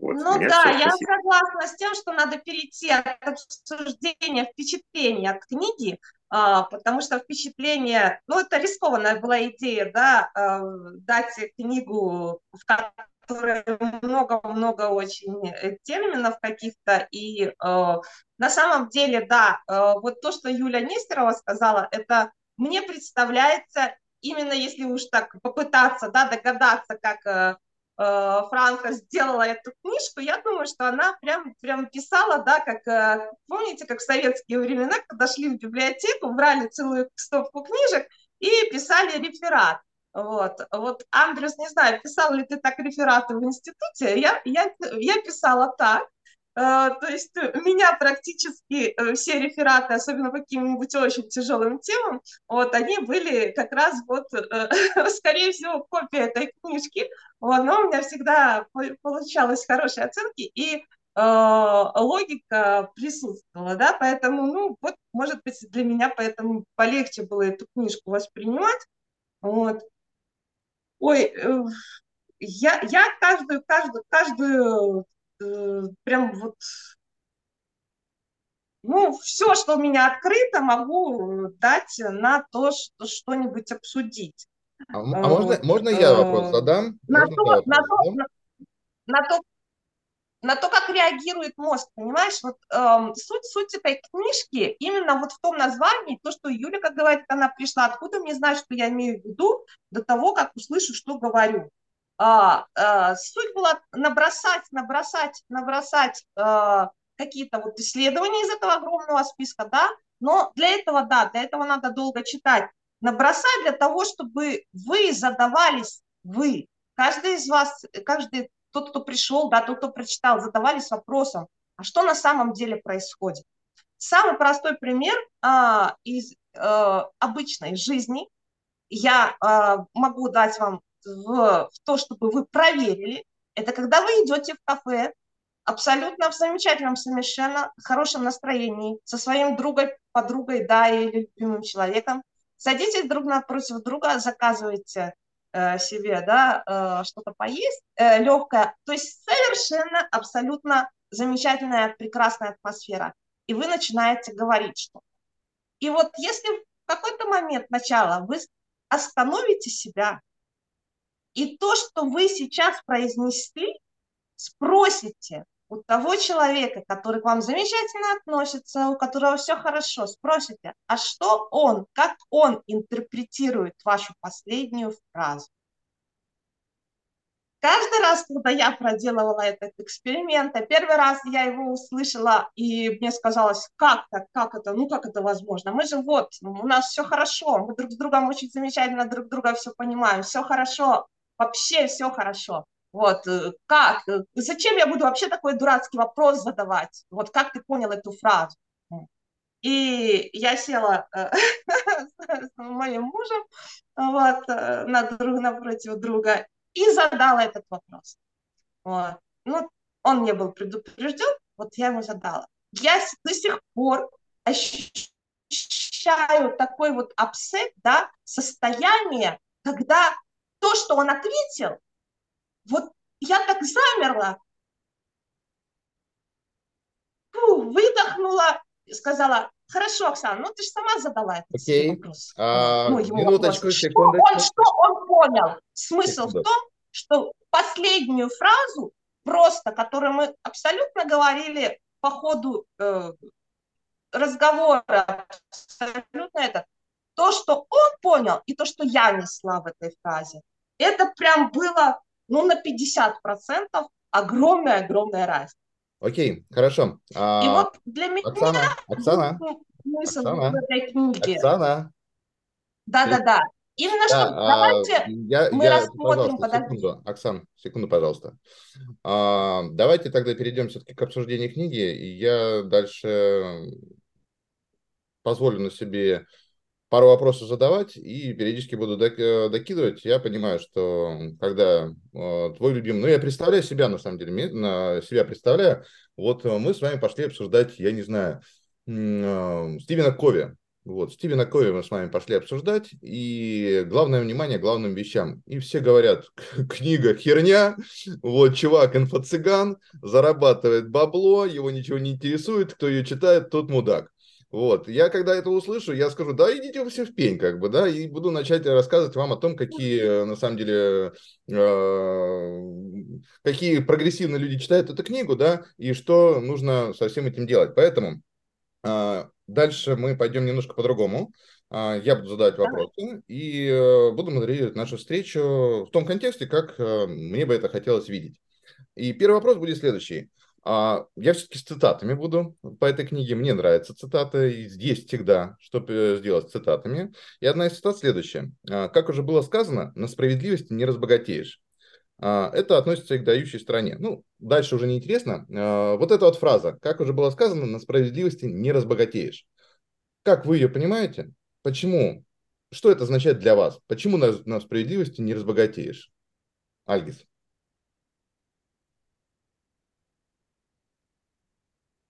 Вот, ну да, я согласна с тем, что надо перейти от обсуждения впечатления от книги, а, потому что впечатление, ну это рискованная была идея, да, а, дать книгу, в которой много-много очень э, терминов каких-то, и а, на самом деле, да, вот то, что Юля Нестерова сказала, это мне представляется, именно если уж так попытаться, да, догадаться, как Э, Франко сделала эту книжку, я думаю, что она прям, прям писала, да, как, э, помните, как в советские времена, когда шли в библиотеку, брали целую стопку книжек и писали реферат. Вот, вот, Андрюс, не знаю, писал ли ты так рефераты в институте, я, я, я писала так, Э, то есть у меня практически э, все рефераты, особенно по каким-нибудь очень тяжелым темам, вот они были как раз вот, э, скорее всего, копия этой книжки, вот, но у меня всегда получалось хорошие оценки, и логика присутствовала, да, поэтому, ну, вот, может быть, для меня поэтому полегче было эту книжку воспринимать, вот. Ой, я, я каждую, каждую, каждую Э, прям вот, ну, все, что у меня открыто, могу дать на то, что что-нибудь обсудить. А, а можно, можно я э, вопрос задам? На то, вопрос на, то, на, на, то, на то, как реагирует мозг, понимаешь? Вот э, суть, суть этой книжки именно вот в том названии, то, что Юля, как говорит, она пришла, откуда мне знать, что я имею в виду, до того, как услышу, что говорю а, а, суть была набросать, набросать, набросать а, какие-то вот исследования из этого огромного списка, да, но для этого, да, для этого надо долго читать. Набросать для того, чтобы вы задавались, вы, каждый из вас, каждый тот, кто пришел, да, тот, кто прочитал, задавались вопросом, а что на самом деле происходит? Самый простой пример а, из а, обычной жизни. Я а, могу дать вам в, в то, чтобы вы проверили, это когда вы идете в кафе, абсолютно в замечательном, совершенно хорошем настроении, со своим другом, подругой, да, или любимым человеком, садитесь друг напротив друга, заказывайте э, себе, да, э, что-то поесть э, легкое, то есть совершенно, абсолютно замечательная, прекрасная атмосфера, и вы начинаете говорить что И вот если в какой-то момент начала вы остановите себя, и то, что вы сейчас произнесли, спросите у того человека, который к вам замечательно относится, у которого все хорошо, спросите, а что он, как он интерпретирует вашу последнюю фразу? Каждый раз, когда я проделывала этот эксперимент, а первый раз я его услышала, и мне сказалось, как так, как это, ну как это возможно? Мы же вот, у нас все хорошо, мы друг с другом очень замечательно друг друга все понимаем, все хорошо, вообще все хорошо. Вот, э, как, э, зачем я буду вообще такой дурацкий вопрос задавать? Вот как ты понял эту фразу? И я села э, с моим мужем вот, на друг, напротив друга и задала этот вопрос. Вот. Ну, он не был предупрежден, вот я ему задала. Я до сих пор ощущаю такой вот upset, да, состояние, когда то, что он ответил, вот я так замерла, Фу, выдохнула, сказала, хорошо, Оксана, ну ты же сама задала этот okay. вопрос. А, ну, минуточку, вопрос. Что он, что он понял? Смысл Секунду. в том, что последнюю фразу, просто, которую мы абсолютно говорили по ходу э, разговора, абсолютно это, то, что он понял, и то, что я несла в этой фразе, это прям было, ну, на 50% огромная-огромная разница. Окей, хорошо. А, и вот для меня Оксана, Оксана, смысл Оксана, этой книге. Оксана. Да-да-да. Именно да, что, а, давайте я, мы я, рассмотрим... Пожалуйста, секунду, Оксан, секунду, пожалуйста. А, давайте тогда перейдем все-таки к обсуждению книги, и я дальше позволю на себе пару вопросов задавать и периодически буду э, докидывать. Я понимаю, что когда э, твой любимый... Ну, я представляю себя, на самом деле, на себя представляю. Вот э, мы с вами пошли обсуждать, я не знаю, э, Стивена Кови. Вот, Стивена Кови мы с вами пошли обсуждать, и главное внимание главным вещам. И все говорят, книга херня, вот чувак инфо-цыган, зарабатывает бабло, его ничего не интересует, кто ее читает, тот мудак. Вот, я когда это услышу, я скажу, да, идите вы все в пень, как бы, да, и буду начать рассказывать вам о том, какие, на самом деле, э, какие прогрессивные люди читают эту книгу, да, и что нужно со всем этим делать. Поэтому э, дальше мы пойдем немножко по-другому. Э, я буду задавать вопросы и э, буду модерировать нашу встречу в том контексте, как э, мне бы это хотелось видеть. И первый вопрос будет следующий. А, я все-таки с цитатами буду по этой книге. Мне нравятся цитаты. Есть всегда, что сделать с цитатами. И одна из цитат следующая. А, как уже было сказано, на справедливости не разбогатеешь. А, это относится и к дающей стране. Ну, дальше уже неинтересно. Вот эта вот фраза. Как уже было сказано, на справедливости не разбогатеешь. Как вы ее понимаете? Почему? Что это означает для вас? Почему на, на справедливости не разбогатеешь? Альгис.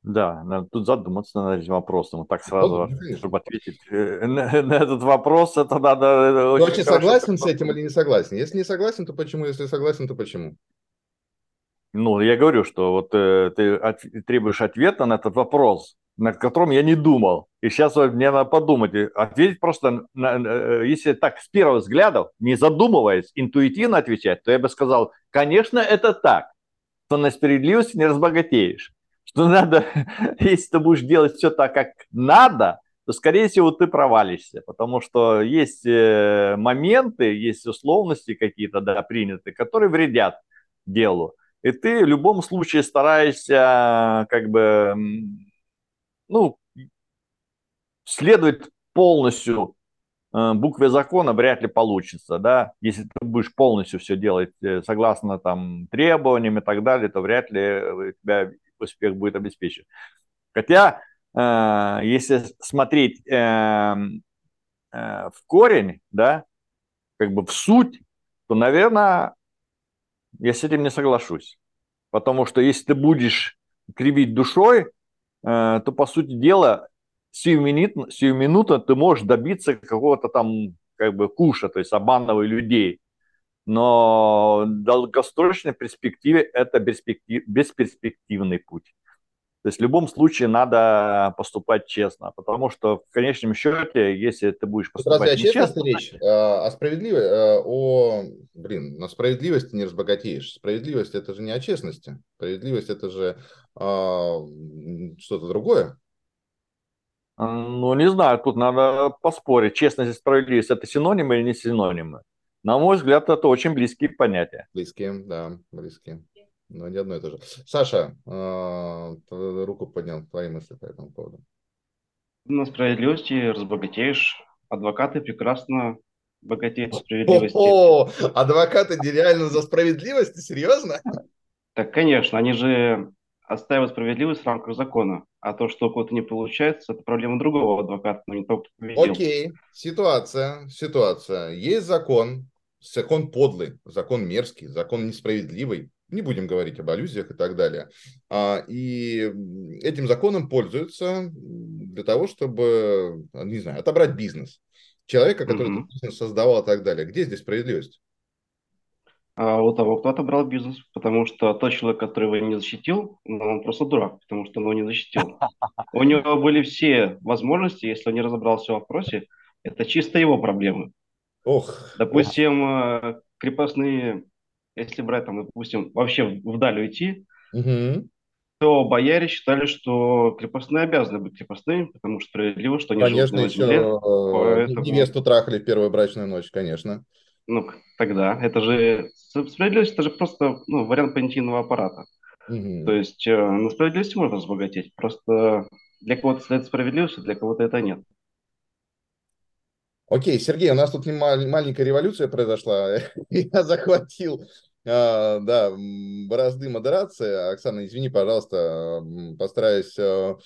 Да, надо тут задуматься над этим вопросом. Вот так сразу, ну, чтобы ответить э, на, на этот вопрос, это надо... Очень, очень согласен с этим или не согласен? Если не согласен, то почему? Если согласен, то почему? Ну, я говорю, что вот э, ты от, требуешь ответа на этот вопрос, над которым я не думал. И сейчас вот мне надо подумать, ответить просто, на, э, если так с первого взгляда, не задумываясь, интуитивно отвечать, то я бы сказал, конечно, это так, что на справедливости не разбогатеешь что надо, если ты будешь делать все так, как надо, то, скорее всего, ты провалишься, потому что есть э, моменты, есть условности какие-то, да, приняты, которые вредят делу. И ты в любом случае стараешься, как бы, ну, следовать полностью э, букве закона вряд ли получится, да, если ты будешь полностью все делать э, согласно там требованиям и так далее, то вряд ли у тебя успех будет обеспечен. Хотя, э, если смотреть э, э, в корень, да, как бы в суть, то, наверное, я с этим не соглашусь. Потому что если ты будешь кривить душой, то, по сути дела, сиюминутно, сиюминутно ты можешь добиться какого-то там как бы куша, то есть обманывая людей. Но в долгосрочной перспективе это перспектив, бесперспективный путь. То есть в любом случае надо поступать честно, потому что в конечном счете, если ты будешь поступать Разве о нечестно... речь? О справедливости? О... Блин, на справедливости не разбогатеешь. Справедливость – это же не о честности. Справедливость – это же а, что-то другое. Ну, не знаю, тут надо поспорить. Честность и справедливость – это синонимы или не синонимы? На мой взгляд, это очень близкие понятия. Близкие, да, близкие. Но не одно и то же. Саша, э, руку поднял, твои мысли по этому поводу. На справедливости разбогатеешь. Адвокаты прекрасно богатеют справедливости. О, адвокаты нереально за справедливость? Серьезно? Так, конечно, они же отстаивают справедливость в рамках закона. А то, что у кого-то не получается, это проблема другого адвоката, но не того, кто победил. Окей, ситуация, ситуация. Есть закон, закон подлый, закон мерзкий, закон несправедливый. Не будем говорить об аллюзиях и так далее. А, и этим законом пользуются для того, чтобы, не знаю, отобрать бизнес. Человека, который mm-hmm. бизнес создавал и так далее. Где здесь справедливость? А у того, кто отобрал бизнес, потому что тот человек, который его не защитил, ну, он просто дурак, потому что он его не защитил. У него были все возможности, если он не разобрался в вопросе, это чисто его проблемы. Ох. Допустим, ох. крепостные если брать, там, допустим, вообще вдаль уйти, угу. то бояре считали, что крепостные обязаны быть крепостными, потому что справедливо, что они конечно, живут на земле. Еще поэтому... невесту трахали в первую брачную ночь, конечно. Ну, тогда. Это же справедливость, это же просто ну, вариант понятийного аппарата. Угу. То есть э, на справедливости можно разбогатеть. Просто для кого-то это справедливость, а для кого-то это нет. Окей, Сергей, у нас тут маленькая революция произошла. Я захватил а, да, борозды модерации. Оксана, извини, пожалуйста, постараюсь а,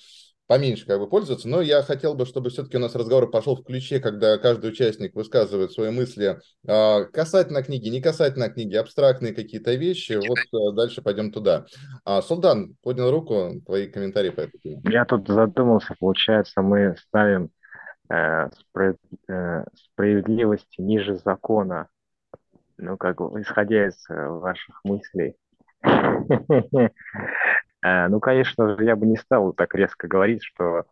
поменьше как бы пользоваться, но я хотел бы, чтобы все-таки у нас разговор пошел в ключе, когда каждый участник высказывает свои мысли э, касательно книги, не касательно книги, абстрактные какие-то вещи. Вот э, дальше пойдем туда. А, Султан, поднял руку, твои комментарии по этой теме. Я тут задумался, получается, мы ставим справедливости ниже закона. Ну, как исходя из э, ваших мыслей. Ну, конечно же, я бы не стал так резко говорить, что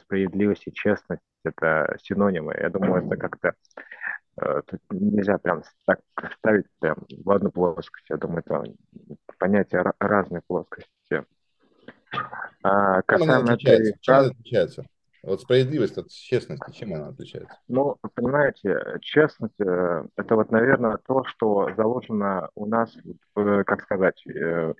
справедливость и честность – это синонимы. Я думаю, это как-то тут нельзя прям так ставить прям в одну плоскость. Я думаю, это понятия разные плоскости. А, касаемо этой... Чем отличается? Вот справедливость от честности, чем она отличается? Ну, понимаете, честность э, – это вот, наверное, то, что заложено у нас, как сказать, э,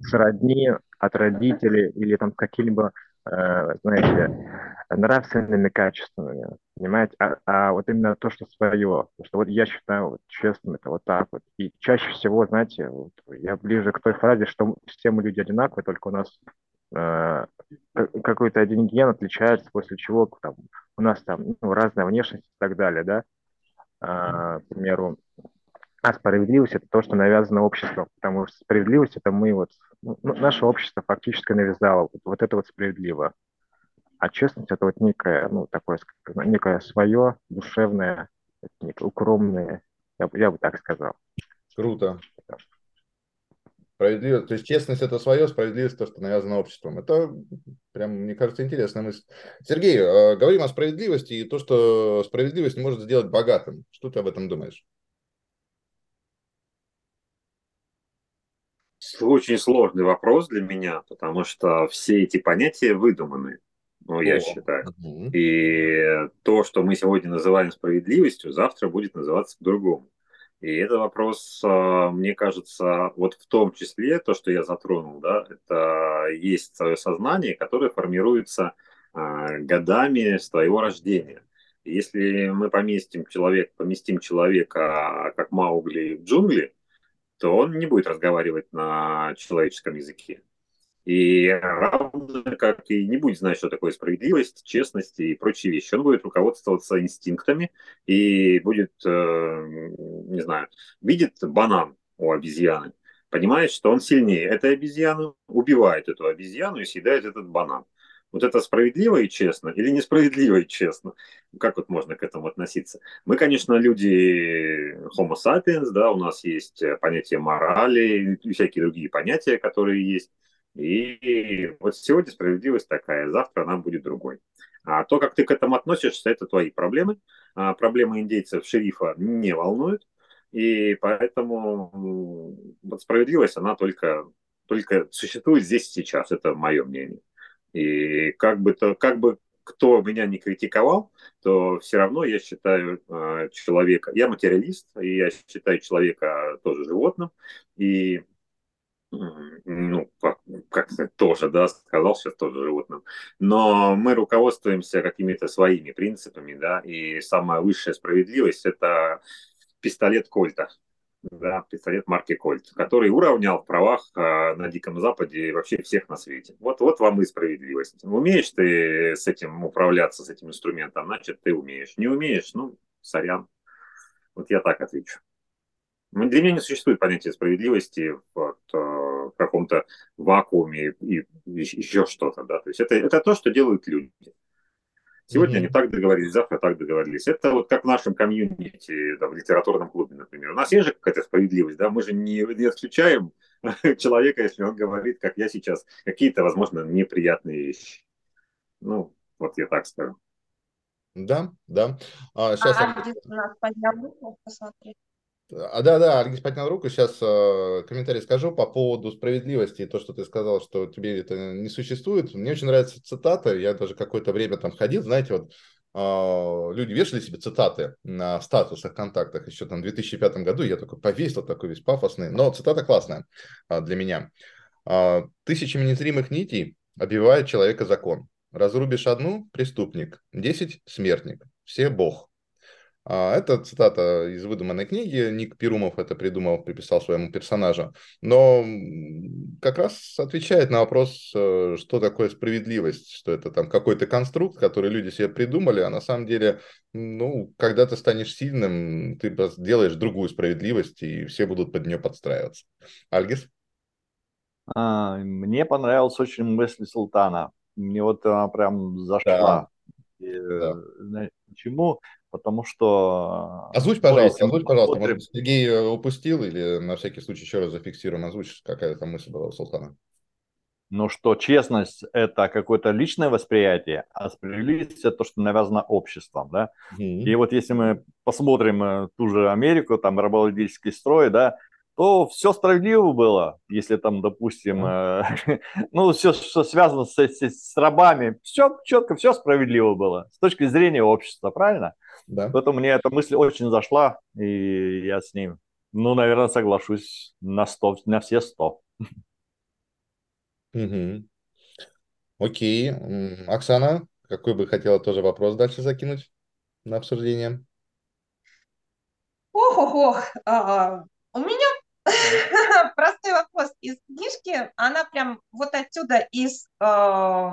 сродни от родителей или там какими-либо, э, знаете, нравственными качествами, понимаете? А, а вот именно то, что свое, то, что вот я считаю вот, честным, это вот так вот. И чаще всего, знаете, вот, я ближе к той фразе, что все мы люди одинаковые, только у нас какой-то один ген отличается, после чего там, у нас там ну, разная внешность и так далее, да, а, к примеру, а справедливость это то, что навязано обществом, потому что справедливость это мы вот, ну, ну наше общество фактически навязало вот, вот это вот справедливо, а честность это вот некое, ну, такое, некое свое, душевное, некое укромное, я, я бы так сказал. Круто. Справедливость, то есть честность это свое, справедливость то, что навязано обществом. Это прям, мне кажется, интересная мысль. Сергей, э, говорим о справедливости и то, что справедливость не может сделать богатым. Что ты об этом думаешь? Очень сложный вопрос для меня, потому что все эти понятия выдуманы, ну, я О, считаю. Угу. И то, что мы сегодня называем справедливостью, завтра будет называться по-другому. И это вопрос, а, мне кажется, вот в том числе то, что я затронул, да, это есть свое сознание, которое формируется а, годами с твоего рождения. Если мы поместим, человек, поместим человека, как Маугли, в джунгли, то он не будет разговаривать на человеческом языке. И как и не будет знать, что такое справедливость, честность и прочие вещи. Он будет руководствоваться инстинктами и будет, э, не знаю, видит банан у обезьяны, понимает, что он сильнее этой обезьяны, убивает эту обезьяну и съедает этот банан. Вот это справедливо и честно или несправедливо и честно? Как вот можно к этому относиться? Мы, конечно, люди homo sapiens, да, у нас есть понятие морали и всякие другие понятия, которые есть. И вот сегодня справедливость такая, завтра она будет другой. А то, как ты к этому относишься, это твои проблемы. А проблемы индейцев шерифа не волнуют. И поэтому вот справедливость, она только, только существует здесь сейчас. Это мое мнение. И как бы, то, как бы кто меня не критиковал, то все равно я считаю э, человека, я материалист, и я считаю человека тоже животным, и ну, как, как тоже, да, сказал сейчас тоже животным, но мы руководствуемся какими-то своими принципами, да, и самая высшая справедливость – это пистолет Кольта, да, пистолет марки Кольт, который уравнял в правах э, на Диком Западе вообще всех на свете. Вот, вот вам и справедливость. Умеешь ты с этим управляться, с этим инструментом, значит, ты умеешь. Не умеешь, ну, сорян. Вот я так отвечу. Ну, для меня не существует понятия справедливости вот, э, в каком-то вакууме и еще что-то. Да? То есть это, это то, что делают люди. Сегодня mm-hmm. они так договорились, завтра так договорились. Это вот как в нашем комьюнити, да, в литературном клубе, например. У нас есть же какая-то справедливость, да, мы же не, не отключаем человека, если он говорит, как я сейчас, какие-то, возможно, неприятные вещи. Ну, вот я так скажу. Да, да. А, сейчас... А, я... А, да, да, Аргис поднял руку. Сейчас э, комментарий скажу по поводу справедливости то, что ты сказал, что тебе это не существует. Мне очень нравится цитата. Я даже какое-то время там ходил, знаете, вот э, люди вешали себе цитаты на статусах, контактах еще там в 2005 году. Я такой повесил, такой весь пафосный. Но цитата классная э, для меня. Э, «Тысячами незримых нитей обивает человека закон. Разрубишь одну – преступник, десять – смертник, все – бог». А, это цитата из выдуманной книги. Ник Перумов это придумал, приписал своему персонажу. Но как раз отвечает на вопрос, э, что такое справедливость, что это там какой-то конструкт, который люди себе придумали, а на самом деле, ну, когда ты станешь сильным, ты делаешь другую справедливость, и все будут под нее подстраиваться. Альгис? А, мне понравилась очень мысль Султана. Мне вот она прям зашла. Да. И, да. Почему? Потому что... Э, озвучь, пожалуйста, озвучь, пожалуйста. Может быть, Сергей э, упустил или на всякий случай еще раз зафиксируем, озвучь, какая там мысль была у Султана. Ну, что честность – это какое-то личное восприятие, а справедливость – это то, что навязано обществом, да. Mm-hmm. И вот если мы посмотрим э, ту же Америку, там рабовладельческий строй, да, то все справедливо было, если там, допустим, э, ну, все, что связано с, с, с рабами, все четко, все справедливо было с точки зрения общества, правильно? Да. Поэтому мне эта мысль очень зашла, и я с ним, ну, наверное, соглашусь на 100, на все 100. Угу. Окей. Оксана, какой бы хотела тоже вопрос дальше закинуть на обсуждение? Ох, ох, ох. А, у меня простой вопрос из книжки. Она прям вот отсюда из, э,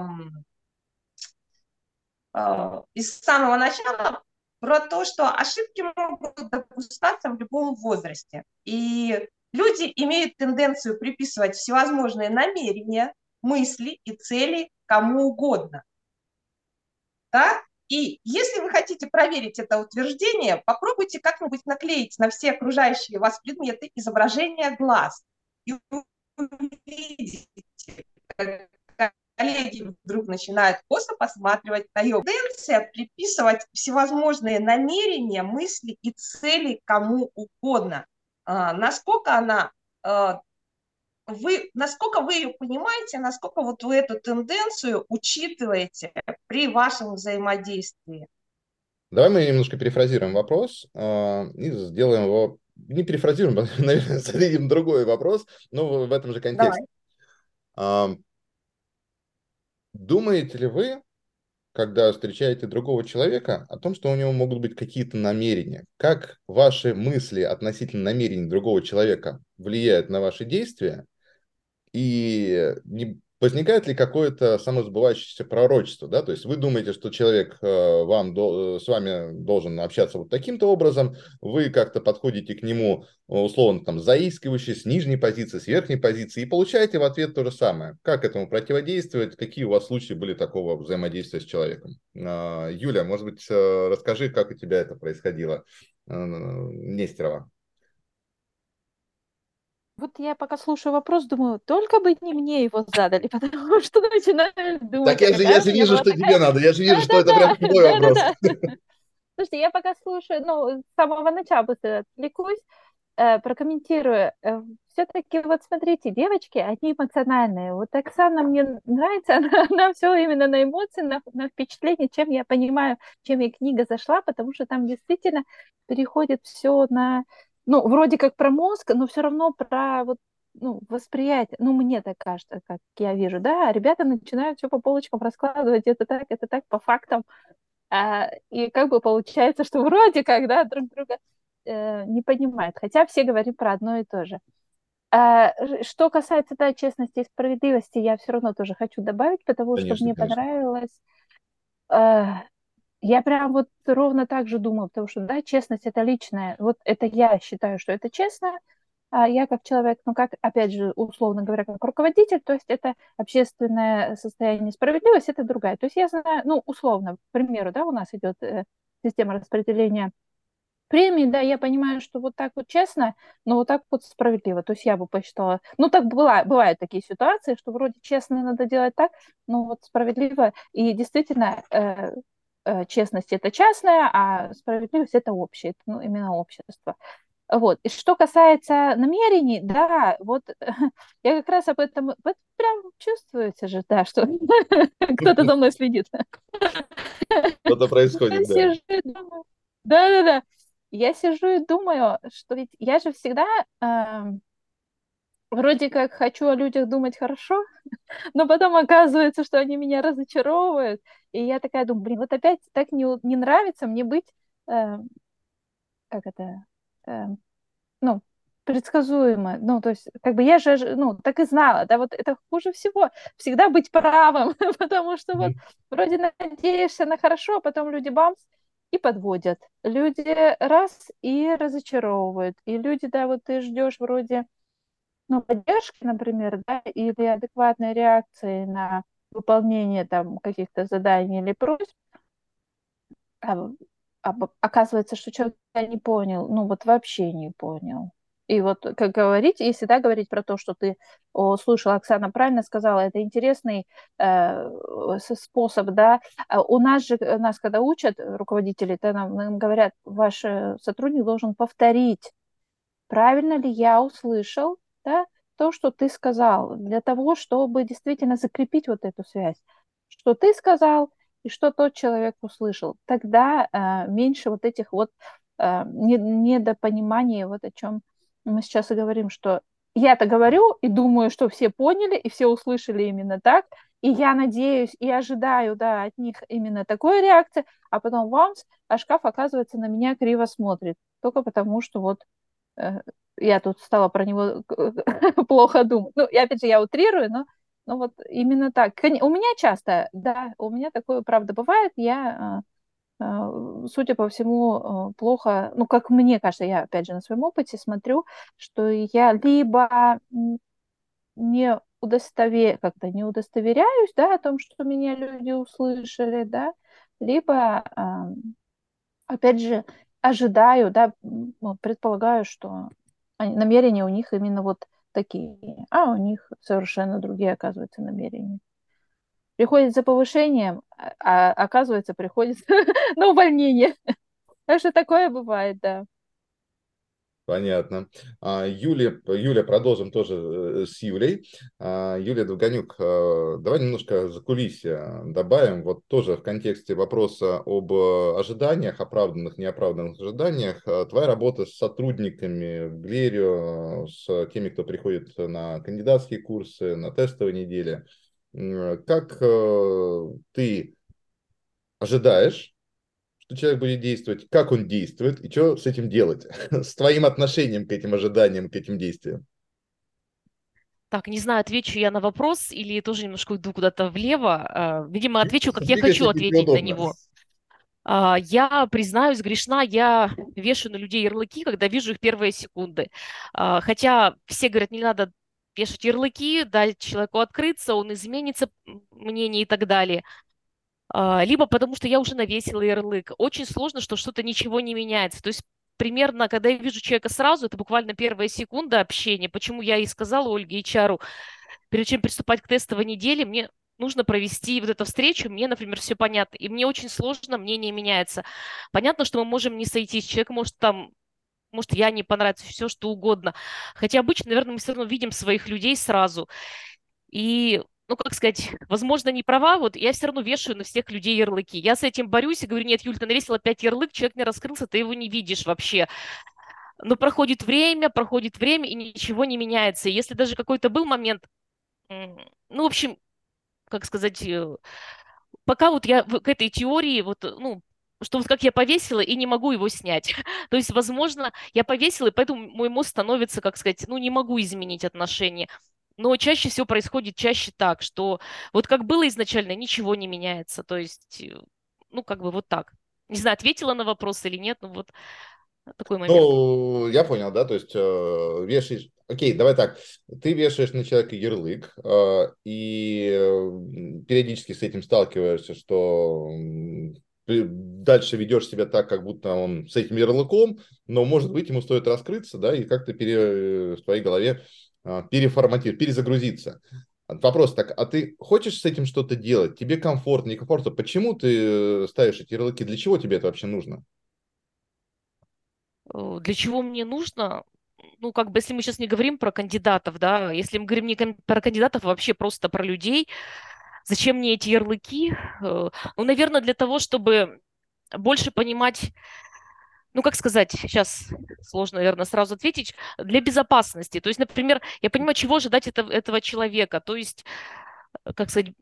из самого начала про то, что ошибки могут допускаться в любом возрасте. И люди имеют тенденцию приписывать всевозможные намерения, мысли и цели кому угодно. Да? И если вы хотите проверить это утверждение, попробуйте как-нибудь наклеить на все окружающие вас предметы изображение глаз. И увидите, как коллеги вдруг начинают косо посматривать на ее. Тенденция приписывать всевозможные намерения, мысли и цели кому угодно. А, насколько она а, вы, насколько вы ее понимаете, насколько вот вы эту тенденцию учитываете при вашем взаимодействии? Давай мы немножко перефразируем вопрос э, и сделаем его, не перефразируем, а, наверное, зададим другой вопрос, но в этом же контексте. Давай. Э, думаете ли вы, когда встречаете другого человека, о том, что у него могут быть какие-то намерения? Как ваши мысли относительно намерений другого человека влияют на ваши действия? И не, возникает ли какое-то самосбывающееся пророчество, да, то есть вы думаете, что человек э, вам, с вами должен общаться вот таким-то образом, вы как-то подходите к нему, условно, там, заискивающе, с нижней позиции, с верхней позиции, и получаете в ответ то же самое. Как этому противодействовать, какие у вас случаи были такого взаимодействия с человеком? А, Юля, может быть, э, расскажи, как у тебя это происходило, э, Нестерова. Вот я пока слушаю вопрос, думаю, только бы не мне его задали, потому что начинаю думать. Так я же, я же вижу, что тебе надо, я же вижу, что это прям твой вопрос. Слушайте, я пока слушаю, ну, с самого начала быстро отвлекусь, э, прокомментирую. Э, Все-таки вот смотрите, девочки, они эмоциональные. Вот Оксана мне нравится, она, она все именно на эмоции, на, на впечатление, чем я понимаю, чем ей книга зашла, потому что там действительно переходит все на ну, вроде как про мозг, но все равно про вот ну, восприятие, ну, мне так кажется, как я вижу, да, ребята начинают все по полочкам раскладывать, это так, это так, по фактам, а, и как бы получается, что вроде как, да, друг друга э, не понимают, хотя все говорим про одно и то же. А, что касается, да, честности и справедливости, я все равно тоже хочу добавить, потому конечно, что мне конечно. понравилось э, я прям вот ровно так же думаю, потому что, да, честность это личное. Вот это я считаю, что это честно, а я как человек, ну как, опять же, условно говоря, как руководитель, то есть это общественное состояние справедливость, это другая. То есть я знаю, ну, условно, к примеру, да, у нас идет э, система распределения премий, да, я понимаю, что вот так вот честно, но вот так вот справедливо. То есть я бы посчитала, ну так была, бывают такие ситуации, что вроде честно надо делать так, но вот справедливо. И действительно, Э, честность это частная, а справедливость это общее, это, ну, именно общество. Вот. И что касается намерений, да, вот я как раз об этом, вот прям чувствуете же, да, что кто-то за мной следит. Что-то происходит, да. Да-да-да. Я сижу и думаю, что ведь я же всегда эм, вроде как хочу о людях думать хорошо, но потом оказывается, что они меня разочаровывают. И я такая думаю, блин, вот опять так не, не нравится мне быть, э, как это, э, ну, предсказуемо. Ну, то есть, как бы я же, ну, так и знала, да, вот это хуже всего, всегда быть правым, потому что вот вроде надеешься на хорошо, а потом люди бамс, и подводят. Люди раз и разочаровывают. И люди, да, вот ты ждешь вроде ну, поддержки, например, да, или адекватной реакции на выполнение там каких-то заданий или просьб, а, а, оказывается, что человек не понял, ну вот вообще не понял. И вот, как говорить, если да, говорить про то, что ты о, слушала, Оксана правильно сказала, это интересный э, способ, да. А у нас же, нас когда учат руководители, то нам, нам говорят, ваш э, сотрудник должен повторить, правильно ли я услышал, да, то, что ты сказал, для того, чтобы действительно закрепить вот эту связь, что ты сказал и что тот человек услышал. Тогда э, меньше вот этих вот э, недопониманий, вот о чем мы сейчас и говорим, что я-то говорю и думаю, что все поняли и все услышали именно так, и я надеюсь и ожидаю, да, от них именно такой реакции, а потом вам, а шкаф, оказывается, на меня криво смотрит, только потому что вот я тут стала про него плохо думать. Ну, и опять же, я утрирую, но, но вот именно так. У меня часто, да, у меня такое, правда, бывает. Я, а, а, судя по всему, плохо, ну, как мне кажется, я, опять же, на своем опыте смотрю, что я либо не удостове... как-то не удостоверяюсь, да, о том, что меня люди услышали, да, либо, опять же, ожидаю, да, предполагаю, что намерения у них именно вот такие, а у них совершенно другие, оказывается, намерения. Приходит за повышением, а, а оказывается, приходит на увольнение. Так что такое бывает, да. Понятно. А, Юля, Юля, продолжим тоже э, с Юлей. А, Юлия Довгонюк, э, давай немножко за кулисья добавим. Вот тоже в контексте вопроса об ожиданиях, оправданных, неоправданных ожиданиях. Э, твоя работа с сотрудниками в Глерио, с теми, кто приходит на кандидатские курсы, на тестовые недели. Как ты ожидаешь что человек будет действовать, как он действует и что с этим делать, с твоим отношением к этим ожиданиям, к этим действиям. Так, не знаю, отвечу я на вопрос или тоже немножко уйду куда-то влево. А, Видимо, отвечу, как я хочу ответить на него. А, Я признаюсь, грешна, я вешаю на людей ярлыки, когда вижу их первые секунды. А, Хотя все говорят, не надо вешать ярлыки, дать человеку открыться, он изменится, мнение и так далее. А, Либо потому что я уже навесила ярлык. Очень сложно, что что-то ничего не меняется. То есть примерно, когда я вижу человека сразу, это буквально первая секунда общения. Почему я и сказала Ольге Чару, перед чем приступать к тестовой неделе, мне нужно провести вот эту встречу, мне, например, все понятно, и мне очень сложно, мнение меняется. Понятно, что мы можем не сойтись, человек может там, может, я не понравится, все что угодно. Хотя обычно, наверное, мы все равно видим своих людей сразу. И, ну, как сказать, возможно, не права, вот я все равно вешаю на всех людей ярлыки. Я с этим борюсь и говорю, нет, Юль, ты навесила опять ярлык, человек не раскрылся, ты его не видишь вообще. Но проходит время, проходит время, и ничего не меняется. Если даже какой-то был момент, ну, в общем, как сказать, э, пока вот я к этой теории, вот, ну, что вот как я повесила и не могу его снять. То есть, возможно, я повесила, и поэтому мой мозг становится, как сказать, ну, не могу изменить отношения. Но чаще всего происходит чаще так, что вот как было изначально, ничего не меняется. То есть, э, ну, как бы вот так. Не знаю, ответила на вопрос или нет, но вот такой момент. Ну, я понял, да, то есть э, вешаешь... Окей, давай так. Ты вешаешь на человека ярлык, э, и э, периодически с этим сталкиваешься, что дальше ведешь себя так, как будто он с этим ярлыком, но, может быть, ему стоит раскрыться, да, и как-то пере, в твоей голове э, переформатировать, перезагрузиться. Вопрос так, а ты хочешь с этим что-то делать? Тебе комфортно, некомфортно? Почему ты э, ставишь эти ярлыки? Для чего тебе это вообще нужно? Э, Для чего мне нужно? Ну, как бы, если мы сейчас не говорим про кандидатов, да, если мы говорим не про кандидатов, а вообще просто про людей, зачем мне эти ярлыки? Э, Ну, наверное, для того, чтобы больше понимать, ну, как сказать, сейчас сложно, наверное, сразу ответить, для безопасности. То есть, например, я понимаю, чего ожидать этого, этого человека. То есть, э, как сказать,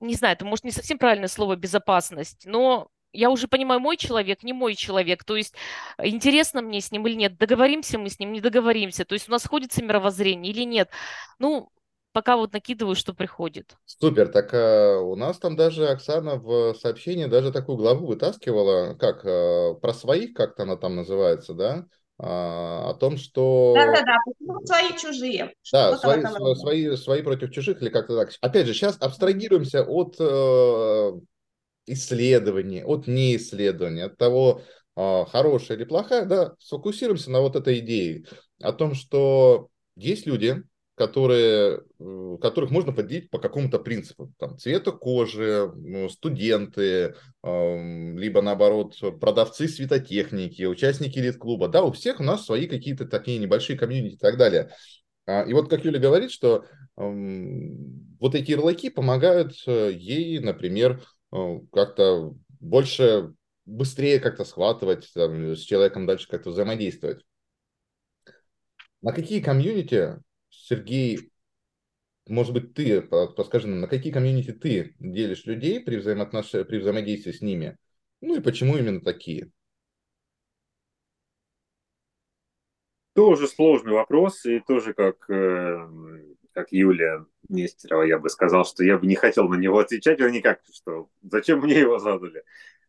не знаю, это может не совсем правильное слово безопасность, но я уже понимаю, мой человек, не мой человек. То есть э, интересно мне с ним или нет, договоримся мы с ним, не договоримся. То есть у нас сходится мировоззрение или нет. Ну, пока вот накидываю, что приходит. Супер, так э, у нас там даже Оксана в сообщении даже такую главу вытаскивала, как э, про своих, как-то она там называется, да, А, о том, что Да-да-да, свои чужие? да, свои, свои, свои против чужих или как-то так. Опять же, сейчас абстрагируемся от э, исследований, от неисследований, от того, э, хорошая или плохая, да, сфокусируемся на вот этой идее о том, что есть люди, которые, э, которых можно поделить по какому-то принципу. Там, цвета кожи, ну, студенты, либо наоборот, продавцы светотехники, участники элит-клуба. Да, у всех у нас свои какие-то такие небольшие комьюнити и так далее. А, И вот как Юля говорит, что вот эти ярлыки помогают э, ей, например, э, как-то больше, быстрее как-то схватывать, там, с человеком дальше как-то взаимодействовать. На какие комьюнити, Сергей, может быть, ты, по- подскажи нам, на какие комьюнити ты делишь людей при, взаимоотнош... при взаимодействии с ними? Ну и почему именно такие? Тоже сложный вопрос, и тоже как, э, как Юлия Нестерова, я бы сказал, что я бы не хотел на него отвечать, или никак, что зачем мне его задали.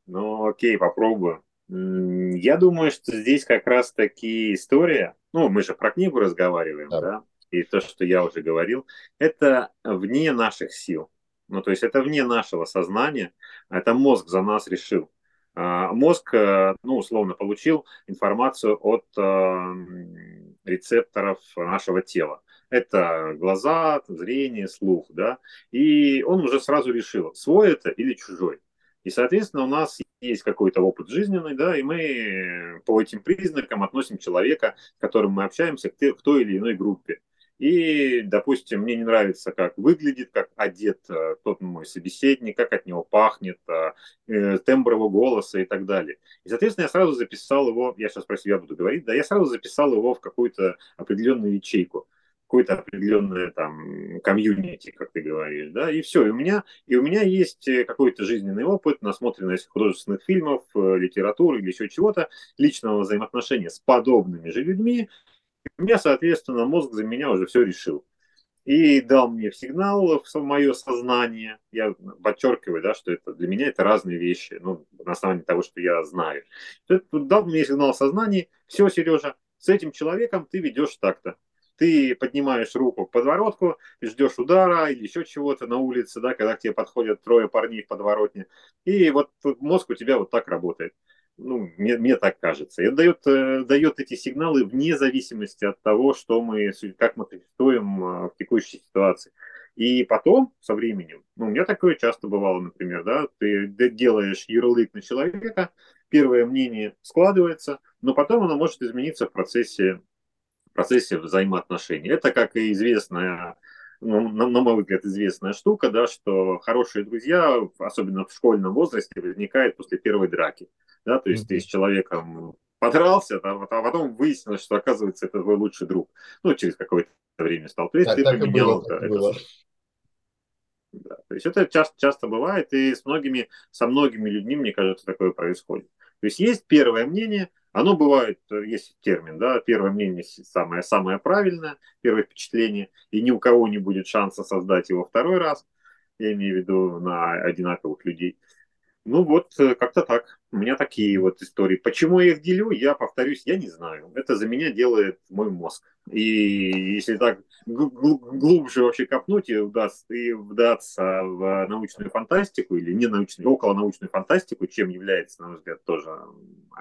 Ну, окей, попробую. Я думаю, что здесь как раз-таки история, ну, мы же про книгу разговариваем, Да. да, и то, что я уже говорил, это вне наших сил. Ну, то есть это вне нашего сознания, это мозг за нас решил. А, Мозг, э, ну, условно, получил информацию от э, рецепторов нашего тела. Это глаза, зрение, слух, да, и он уже сразу решил, свой это или чужой. И, соответственно, у нас есть какой-то опыт жизненный, да, и мы по этим признакам относим человека, с которым мы общаемся, к той или иной группе. И, допустим, мне не нравится, как выглядит, как одет э, тот мой собеседник, как от него пахнет, э, э, тембр его голоса и так далее. И, соответственно, я сразу записал его, я сейчас про себя буду говорить, да, я сразу записал его в какую-то определенную ячейку, какое-то определенное там комьюнити, как ты говоришь, да, и все. И у меня, и у меня есть какой-то жизненный опыт, насмотренность художественных фильмов, литературы или еще чего-то, личного взаимоотношения с подобными же людьми. Меня, соответственно, мозг за меня уже все решил. и дал мне сигнал в мое сознание. Я подчеркиваю, да, что это для меня это разные вещи, ну, на основании того, что я знаю. Дал мне сигнал в все, Сережа, с этим человеком ты ведешь так-то. Ты поднимаешь руку к подворотку, ждешь удара или еще чего-то на улице, да, когда к тебе подходят трое парней в подворотне. И вот мозг у тебя вот так работает ну, мне, мне так кажется. Это дает, э, дает эти сигналы вне зависимости от того, что мы, как мы существуем э, в текущей ситуации. И потом, со временем, ну, у меня такое часто бывало, например, да, ты делаешь ярлык на человека, первое мнение складывается, но потом оно может измениться в процессе, в процессе взаимоотношений. Это, как и известная ну, на, на мой взгляд, известная штука, да, что хорошие друзья, особенно в школьном возрасте, возникают после первой драки да, то есть mm-hmm. ты с человеком подрался, а потом выяснилось, что, оказывается, это твой лучший друг. Ну, через какое-то время стал. То есть так, ты так поменял было, это. Было. Да, то есть это часто, часто бывает, и с многими, со многими людьми, мне кажется, такое происходит. То есть есть первое мнение, оно бывает, есть термин, да, первое мнение самое, самое правильное, первое впечатление, и ни у кого не будет шанса создать его второй раз, я имею в виду на одинаковых людей. Ну вот, э, как-то так. У меня такие вот истории. Почему я их делю, я повторюсь, я не знаю. Это за меня делает мой мозг. И если так глубже вообще копнуть и удастся, и вдаться в научную фантастику или не научную, около научную фантастику, чем является, на мой взгляд, тоже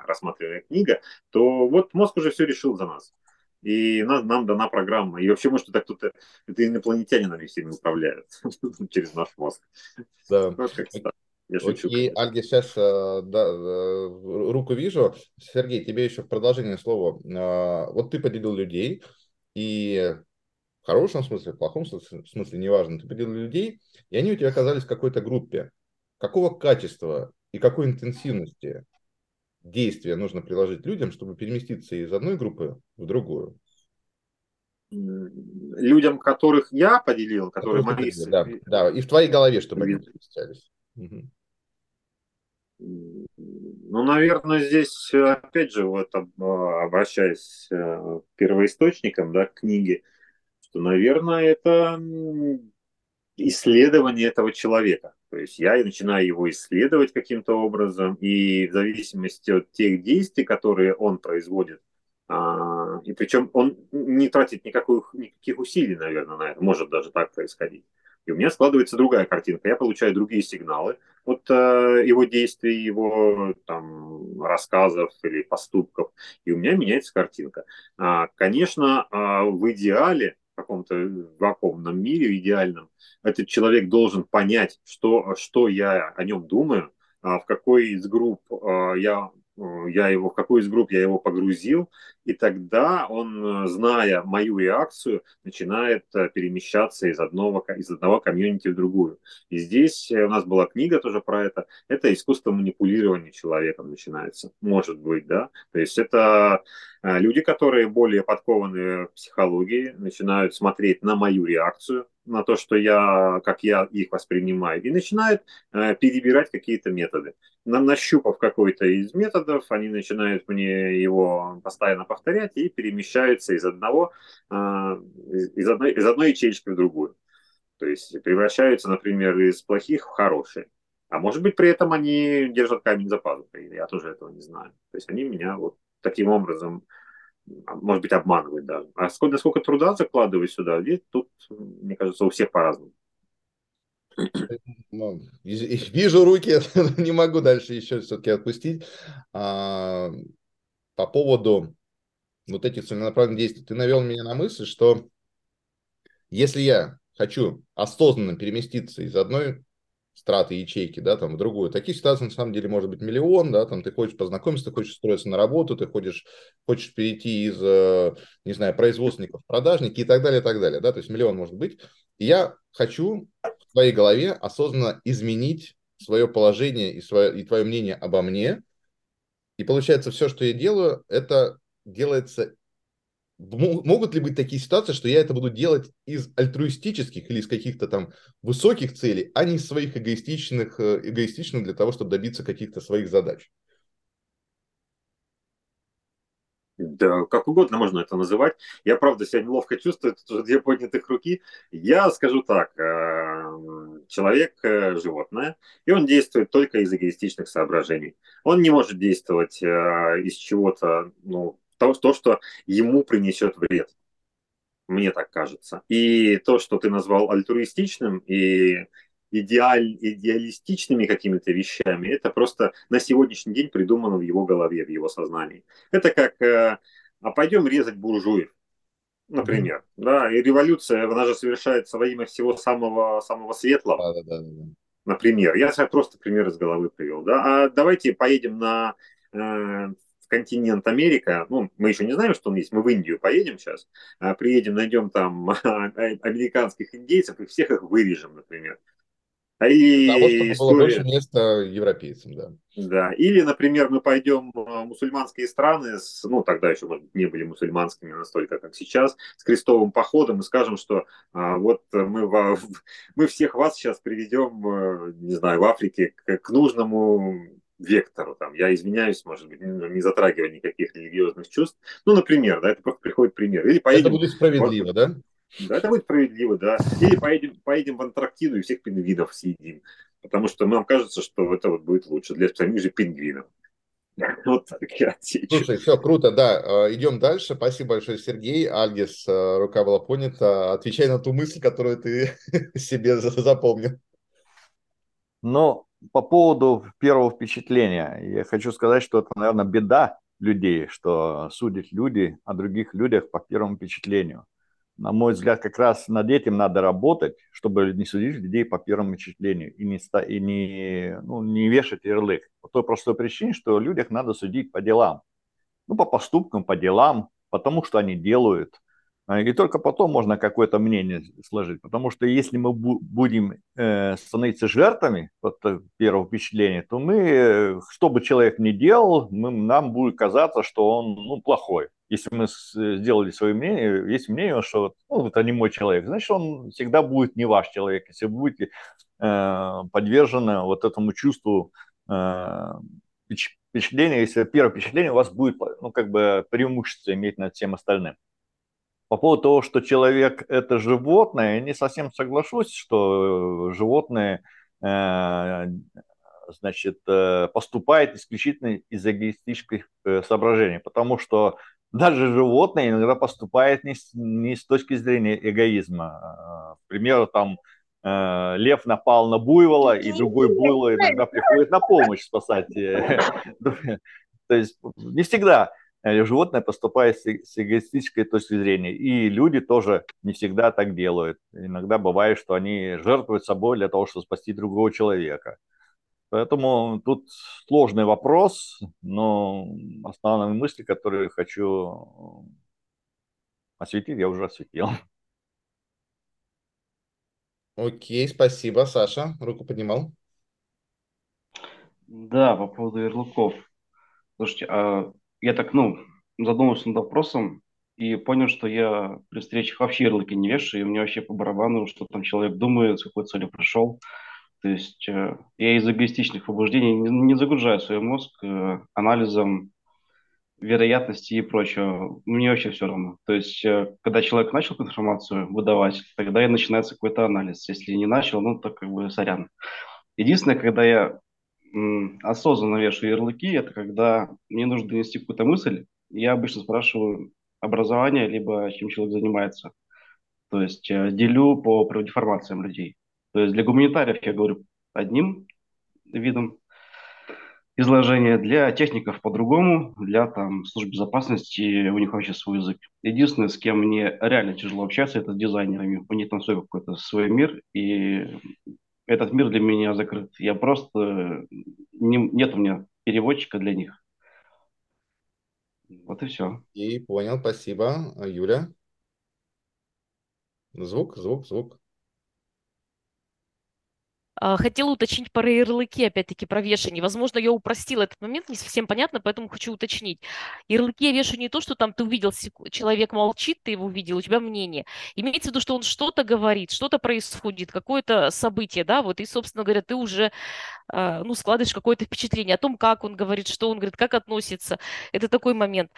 рассматриваемая книга, то вот мозг уже все решил за нас. И нам, нам дана программа. И вообще, может, это кто-то, это инопланетяне нами всеми управляют через наш мозг. Да. Вот я шучу. И, Альги, сейчас э, да, э, руку вижу. Сергей, тебе еще в продолжение слова. Э, вот ты поделил людей, и в хорошем смысле, в плохом смысле, неважно, ты поделил людей, и они у тебя оказались в какой-то группе. Какого качества и какой интенсивности действия нужно приложить людям, чтобы переместиться из одной группы в другую? Людям, которых я поделил, которые мои... Да, да, и в твоей голове, чтобы они переместились. Угу. Ну, наверное, здесь, опять же, вот а, обращаясь э, к первоисточникам, да, книги, что, наверное, это исследование этого человека. То есть я начинаю его исследовать каким-то образом, и в зависимости от тех действий, которые он производит, а, и причем он не тратит никаких, никаких усилий, наверное, на это, может даже так происходить. И у меня складывается другая картинка. Я получаю другие сигналы от э, его действий, его там, рассказов или поступков. И у меня меняется картинка. А, конечно, а, в идеале, в каком-то вакуумном мире идеальном, этот человек должен понять, что, что я о нем думаю, а, в какой из групп а, я я его, в какую из групп я его погрузил, и тогда он, э, зная мою реакцию, начинает э, перемещаться из одного, из одного комьюнити в другую. И здесь у нас была книга тоже про это. Это искусство манипулирования человеком начинается. Может быть, да. То есть это люди, которые более подкованы в психологии, начинают смотреть на мою реакцию, на то, что я, как я их воспринимаю, и начинают э, перебирать какие-то методы. На, нащупав какой-то из методов, они начинают мне его постоянно повторять и перемещаются из одного, э, из, одной, из одной ячейки в другую. То есть превращаются, например, из плохих в хорошие. А может быть, при этом они держат камень за пазухой. Я тоже этого не знаю. То есть они меня вот таким образом может быть, обманывать даже. А сколько, насколько труда закладывать сюда, ведь тут, мне кажется, у всех по-разному. Ну, вижу руки, не могу дальше еще все-таки отпустить. А, по поводу вот этих целенаправленных действий, ты навел меня на мысль, что если я хочу осознанно переместиться из одной страты ячейки, да, там, в другую. Таких ситуаций, на самом деле, может быть миллион, да, там, ты хочешь познакомиться, ты хочешь устроиться на работу, ты хочешь, хочешь перейти из, э, не знаю, производственников в продажники и так далее, и так далее, да, то есть миллион может быть. И я хочу в твоей голове осознанно изменить свое положение и, свое, и твое мнение обо мне, и получается, все, что я делаю, это делается могут ли быть такие ситуации, что я это буду делать из альтруистических или из каких-то там высоких целей, а не из своих эгоистичных, э, эгоистичных для того, чтобы добиться каких-то своих задач? Да, как угодно можно это называть. Я, правда, себя неловко чувствую, тут уже две поднятых руки. Я скажу так, э, человек – животное, и он действует только из эгоистичных соображений. Он не может действовать э, из чего-то, ну, то, то, что ему принесет вред. Мне так кажется. И то, что ты назвал альтруистичным и идеаль, идеалистичными какими-то вещами, это просто на сегодняшний день придумано в его голове, в его сознании. Это как, э, а пойдем резать буржуев, например. Mm-hmm. Да, и революция, она же совершается во имя всего самого, самого светлого. Да, да, да, Например, я просто пример из головы привел. Да? А давайте поедем на э, континент Америка, ну, мы еще не знаем, что он есть, мы в Индию поедем сейчас, а приедем, найдем там американских индейцев и всех их вырежем, например. А или Того, чтобы история... было больше места европейцам, да. Да, или, например, мы пойдем в мусульманские страны, с, ну, тогда еще, может не были мусульманскими настолько, как сейчас, с крестовым походом и скажем, что а, вот мы, в, мы всех вас сейчас приведем, э, не знаю, в Африке к, к нужному вектору. Там, я извиняюсь, может быть, не затрагивая никаких религиозных чувств. Ну, например, да, это просто приходит пример. Или поедем... Это будет справедливо, вот, да? Да, это будет справедливо, да. Или поедем, поедем в Антарктиду и всех пингвинов съедим. Потому что нам кажется, что это вот будет лучше для самих же пингвинов. Вот так я отвечу. Слушай, все, круто, да. Э, идем дальше. Спасибо большое, Сергей. Альгис, э, рука была понята. Отвечай на ту мысль, которую ты себе запомнил. Ну, по поводу первого впечатления, я хочу сказать, что это, наверное, беда людей, что судят люди о других людях по первому впечатлению на мой взгляд, как раз над этим надо работать, чтобы не судить людей по первому впечатлению и не, и не, ну, не вешать ярлык. По той простой причине, что людях надо судить по делам. Ну, по поступкам, по делам, потому что они делают – и только потом можно какое-то мнение сложить. Потому что если мы будем э, становиться жертвами вот, первого впечатления, то мы, что бы человек ни делал, мы, нам будет казаться, что он ну, плохой. Если мы сделали свое мнение, есть мнение, что ну, это не мой человек, значит, он всегда будет не ваш человек. Если вы будете э, подвержены вот этому чувству э, впечатления, если первое впечатление у вас будет ну, как бы преимущество иметь над всем остальным. По поводу того, что человек – это животное, я не совсем соглашусь, что животное э, значит, э, поступает исключительно из эгоистических э, соображений, потому что даже животное иногда поступает не с, не с точки зрения эгоизма. К примеру, там лев напал на буйвола, и другой буйвол иногда приходит на помощь спасать. То есть не всегда животное поступает с эгоистической точки зрения. И люди тоже не всегда так делают. Иногда бывает, что они жертвуют собой для того, чтобы спасти другого человека. Поэтому тут сложный вопрос, но основные мысли, которые хочу осветить, я уже осветил. Окей, спасибо. Саша, руку поднимал. Да, по поводу ярлыков. Слушайте, а я так, ну, задумался над вопросом и понял, что я при встречах вообще ярлыки не вешаю, и мне вообще по барабану, что там человек думает, с какой целью пришел. То есть э, я из эгоистичных побуждений не, не загружаю свой мозг э, анализом вероятности и прочего. Мне вообще все равно. То есть, э, когда человек начал информацию выдавать, тогда и начинается какой-то анализ. Если не начал, ну, то как бы сорян. Единственное, когда я осознанно вешаю ярлыки, это когда мне нужно донести какую-то мысль, я обычно спрашиваю образование, либо чем человек занимается. То есть э, делю по правдеформациям людей. То есть для гуманитариев я говорю одним видом изложения, для техников по-другому, для там, служб безопасности у них вообще свой язык. Единственное, с кем мне реально тяжело общаться, это с дизайнерами. У них там свой какой-то свой мир, и этот мир для меня закрыт. Я просто... Не, нет у меня переводчика для них. Вот и все. И понял, спасибо. Юля? Звук, звук, звук. А, хотела уточнить про ярлыки, опять-таки, про вешание. Возможно, я упростила этот момент, не совсем понятно, поэтому хочу уточнить. Ярлыки я вешаю не то, что там ты увидел, человек молчит, ты его увидел, у тебя мнение. Имеется в виду, что он что-то говорит, что-то происходит, какое-то событие, да, вот, и, собственно говоря, ты уже а, ну, складываешь какое-то впечатление о том, как он говорит, что он говорит, как относится. Это такой момент.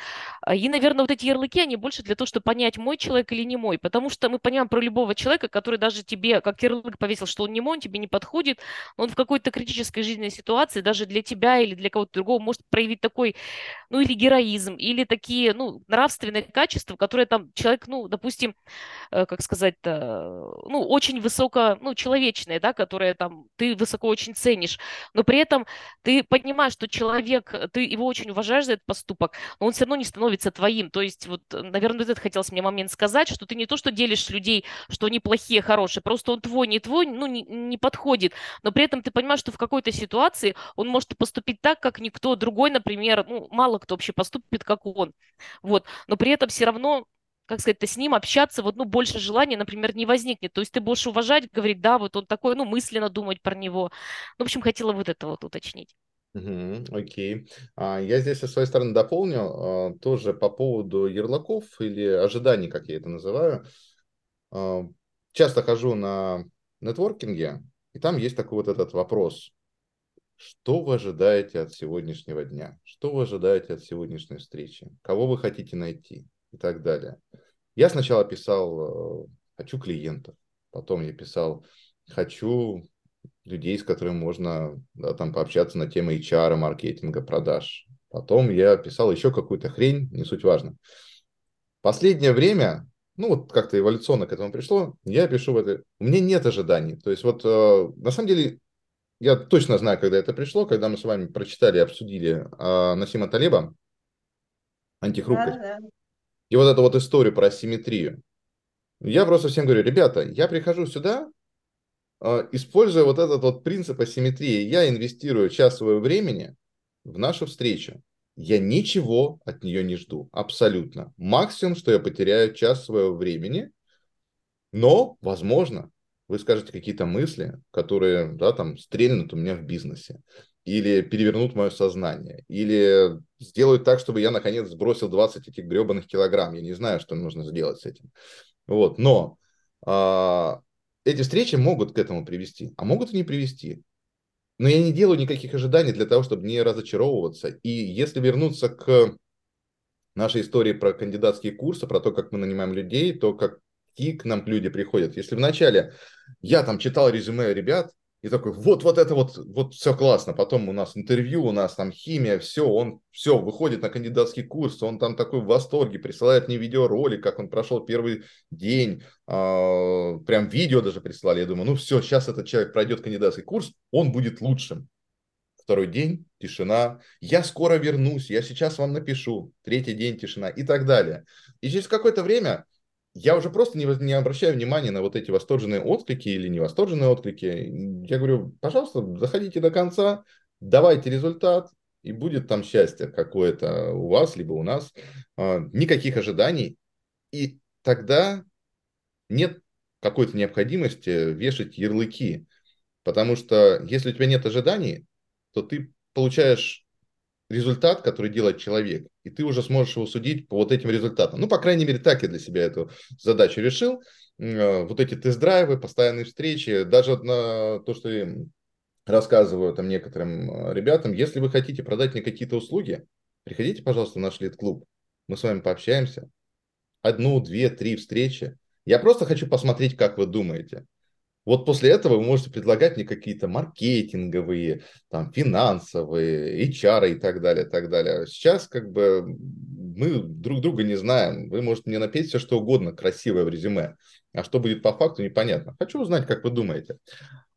А, и, наверное, вот эти ярлыки, они больше для того, чтобы понять, мой человек или не мой. Потому что мы понимаем про любого человека, который даже тебе, как ярлык повесил, что он не мой, он тебе не подходит, он в какой-то критической жизненной ситуации даже для тебя или для кого-то другого может проявить такой, ну, или героизм, или такие, ну, нравственные качества, которые там человек, ну, допустим, э, как сказать ну, очень высоко, ну, человечные, да, которые там ты высоко очень ценишь но при этом ты понимаешь, что человек, ты его очень уважаешь за этот поступок, но он все равно не становится твоим. То есть, вот, наверное, вот это хотелось мне момент сказать, что ты не то, что делишь людей, что они плохие, хорошие, просто он твой, не твой, ну, не, не подходит. Но при этом ты понимаешь, что в какой-то ситуации он может поступить так, как никто другой, например, ну, мало кто вообще поступит, как он. Вот. Но при этом все равно как сказать-то, с ним общаться, вот, ну, больше желания, например, не возникнет. То есть ты будешь уважать, говорить, да, вот он такой, ну, мысленно думать про него. Ну, в общем, хотела вот это вот уточнить. Угу, окей. А, я здесь со своей стороны дополню а, тоже по поводу ярлыков или ожиданий, как я это называю. А, часто хожу на нетворкинге, и там есть такой вот этот вопрос. Что вы ожидаете от сегодняшнего дня? Что вы ожидаете от сегодняшней встречи? Кого вы хотите найти? и так далее. Я сначала писал э, «хочу клиентов», потом я писал «хочу людей, с которыми можно да, там пообщаться на тему HR, маркетинга, продаж». Потом я писал еще какую-то хрень, не суть важно. Последнее время, ну вот как-то эволюционно к этому пришло, я пишу в это... У меня нет ожиданий. То есть вот э, на самом деле я точно знаю, когда это пришло, когда мы с вами прочитали обсудили э, Насима Талеба «Антихрупкость». Да, да. И вот эту вот историю про асимметрию. Я просто всем говорю, ребята, я прихожу сюда, а, используя вот этот вот принцип асимметрии. Я инвестирую час своего времени в нашу встречу. Я ничего от нее не жду, абсолютно. Максимум, что я потеряю час своего времени, но, возможно, вы скажете какие-то мысли, которые, да, там, стрельнут у меня в бизнесе или перевернут мое сознание, или сделают так, чтобы я наконец сбросил 20 этих гребаных килограмм. Я не знаю, что нужно сделать с этим. Вот, но а, эти встречи могут к этому привести, а могут и не привести. Но я не делаю никаких ожиданий для того, чтобы не разочаровываться. И если вернуться к нашей истории про кандидатские курсы, про то, как мы нанимаем людей, то как к нам люди приходят. Если вначале я там читал резюме ребят, и такой, вот, вот это вот, вот все классно. Потом у нас интервью, у нас там химия, все, он все, выходит на кандидатский курс, он там такой в восторге, присылает мне видеоролик, как он прошел первый день, э, прям видео даже прислали. Я думаю, ну все, сейчас этот человек пройдет кандидатский курс, он будет лучшим. Второй день, тишина, я скоро вернусь, я сейчас вам напишу. Третий день, тишина и так далее. И через какое-то время я уже просто не, не обращаю внимания на вот эти восторженные отклики или невосторженные отклики. Я говорю, пожалуйста, заходите до конца, давайте результат, и будет там счастье какое-то у вас, либо у нас. А, никаких ожиданий. И тогда нет какой-то необходимости вешать ярлыки. Потому что если у тебя нет ожиданий, то ты получаешь результат, который делает человек, и ты уже сможешь его судить по вот этим результатам. Ну, по крайней мере, так я для себя эту задачу решил. Э, вот эти тест-драйвы, постоянные встречи, даже на то, что я рассказываю там некоторым э, ребятам, если вы хотите продать мне какие-то услуги, приходите, пожалуйста, в наш лид-клуб, мы с вами пообщаемся. Одну, две, три встречи. Я просто хочу посмотреть, как вы думаете. Вот после этого вы можете предлагать мне какие-то маркетинговые, там, финансовые, HR и так далее, так далее. Сейчас как бы мы друг друга не знаем. Вы можете мне напеть все, что угодно, красивое в резюме. А что будет по факту, непонятно. Хочу узнать, как вы думаете.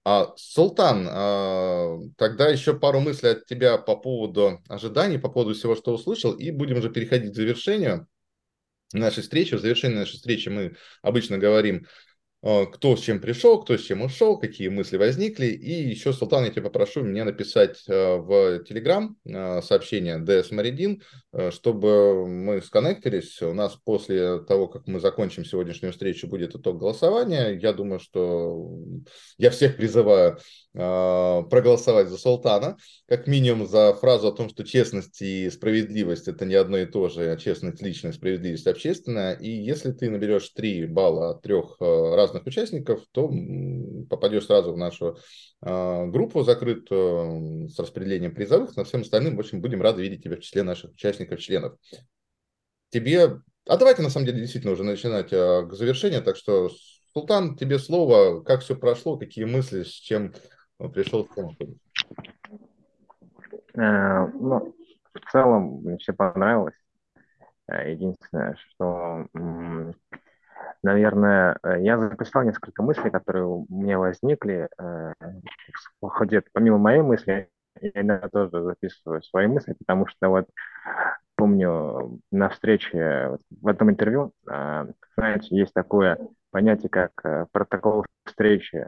А, Султан, а, тогда еще пару мыслей от тебя по поводу ожиданий, по поводу всего, что услышал, и будем уже переходить к завершению нашей встречи. В завершении нашей встречи мы обычно говорим кто с чем пришел, кто с чем ушел, какие мысли возникли. И еще, Султан, я тебя попрошу мне написать э, в Телеграм э, сообщение DS Маридин, чтобы мы сконнектились. У нас после того, как мы закончим сегодняшнюю встречу, будет итог голосования. Я думаю, что я всех призываю проголосовать за Султана, как минимум за фразу о том, что честность и справедливость – это не одно и то же, а честность личная, справедливость общественная. И если ты наберешь 3 балла от трех э, разных участников, то попадешь сразу в нашу э, группу закрытую с распределением призовых. На всем остальным, в общем, будем рады видеть тебя в числе наших участников-членов. Тебе... А давайте, на самом деле, действительно уже начинать э, к завершению. Так что, Султан, тебе слово. Как все прошло, какие мысли, с чем пришел в комнату? Ну, в целом, мне все понравилось. Единственное, что Наверное, э, я записал несколько мыслей, которые у меня возникли э, в ходе, помимо моей мысли, я иногда тоже записываю свои мысли, потому что вот помню на встрече в этом интервью, э, знаете, есть такое понятие, как протокол встречи.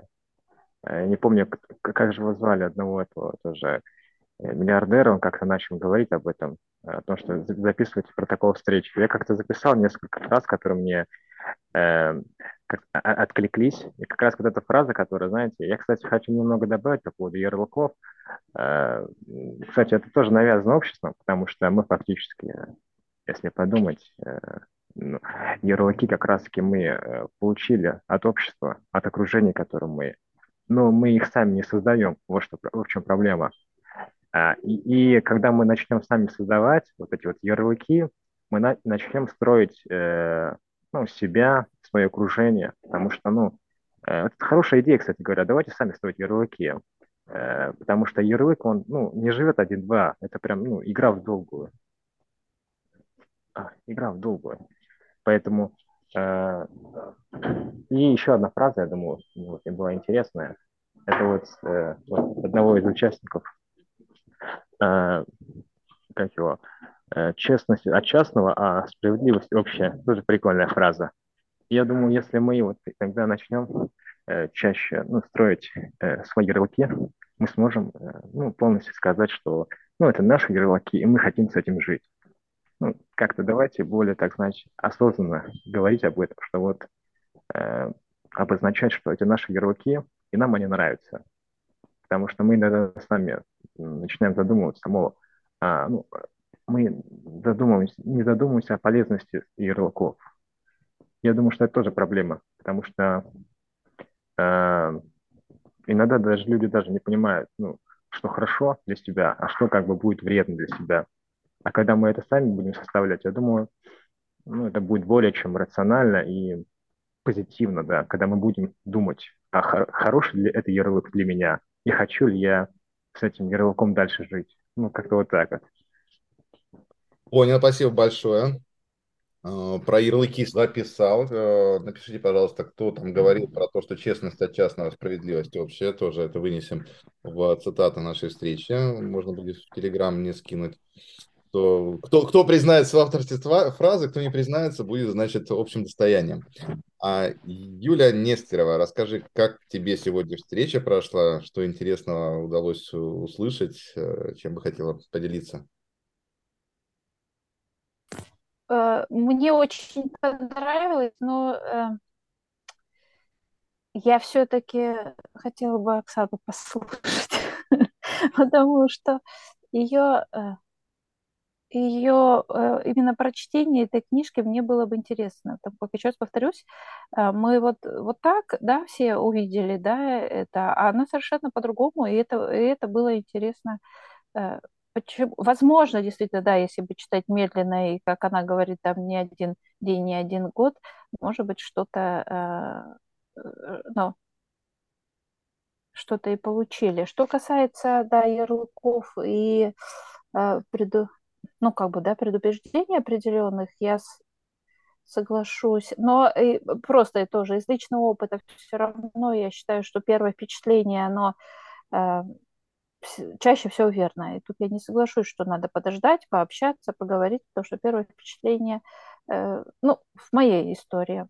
Не помню, как же его звали, одного этого тоже миллиардера, он как-то начал говорить об этом, о том, что записывать протокол встречи. Я как-то записал несколько фраз, которые мне э, откликлись. И как раз вот эта фраза, которая, знаете, я, кстати, хочу немного добавить по поводу ярлыков. Э, кстати, это тоже навязано обществом, потому что мы фактически, если подумать, э, ну, ярлыки как раз-таки мы э, получили от общества, от окружения, которым мы, но мы их сами не создаем. Вот что, в чем проблема. А, и, и когда мы начнем сами создавать вот эти вот ярлыки, мы на, начнем строить э, ну, себя, свое окружение, потому что, ну, э, это хорошая идея, кстати говоря, давайте сами строить ярлыки, э, потому что ярлык, он, ну, не живет один-два, это прям, ну, игра в долгую. А, игра в долгую. Поэтому э, и еще одна фраза, я думаю, вот, была интересная. Это вот, э, вот одного из участников, э, как его, Э, честность от частного, а справедливость общая. Тоже прикольная фраза. Я думаю, если мы вот тогда начнем э, чаще ну, строить э, свои ярлыки, мы сможем ну, полностью сказать, что ну, это наши ярлыки, и мы хотим с этим жить. Ну, как-то давайте более, так значит, осознанно говорить об этом, что вот э, обозначать, что эти наши ярлыки, и нам они нравятся. Потому что мы иногда сами начинаем задумываться, мол, а, ну, мы задумываемся, не задумываемся о полезности ярлыков. Я думаю, что это тоже проблема, потому что э, иногда даже люди даже не понимают, ну, что хорошо для себя, а что как бы будет вредно для себя. А когда мы это сами будем составлять, я думаю, ну, это будет более чем рационально и позитивно, да, когда мы будем думать, а хор- хороший ли это ярлык для меня, и хочу ли я с этим ярлыком дальше жить. Ну, как-то вот так вот. Понял, спасибо большое. А, про ярлыки записал. А, напишите, пожалуйста, кто там говорил про то, что честность от частного, справедливость общая. Тоже это вынесем в цитаты нашей встречи. Можно будет в Телеграм мне скинуть. Кто, кто, кто признается в авторстве фразы, кто не признается, будет, значит, общим достоянием. А Юля Нестерова, расскажи, как тебе сегодня встреча прошла, что интересного удалось услышать, э, чем бы хотела поделиться? Э, мне очень понравилось, но э, я все-таки хотела бы Оксану послушать, потому что ее, ее именно прочтение этой книжки мне было бы интересно. Как еще раз повторюсь, мы вот, вот так, да, все увидели, да, это, а она совершенно по-другому, и это, и это было интересно Почему? Возможно, действительно, да, если бы читать медленно, и, как она говорит, там не один день, не один год, может быть, что-то, э, э, ну, что-то и получили. Что касается, да, ярлыков и э, преду, ну, как бы, да, предубеждений определенных, я соглашусь. Но и просто и тоже из личного опыта все равно я считаю, что первое впечатление, оно э, чаще всего верно. И тут я не соглашусь, что надо подождать, пообщаться, поговорить, потому что первое впечатление, э, ну, в моей истории,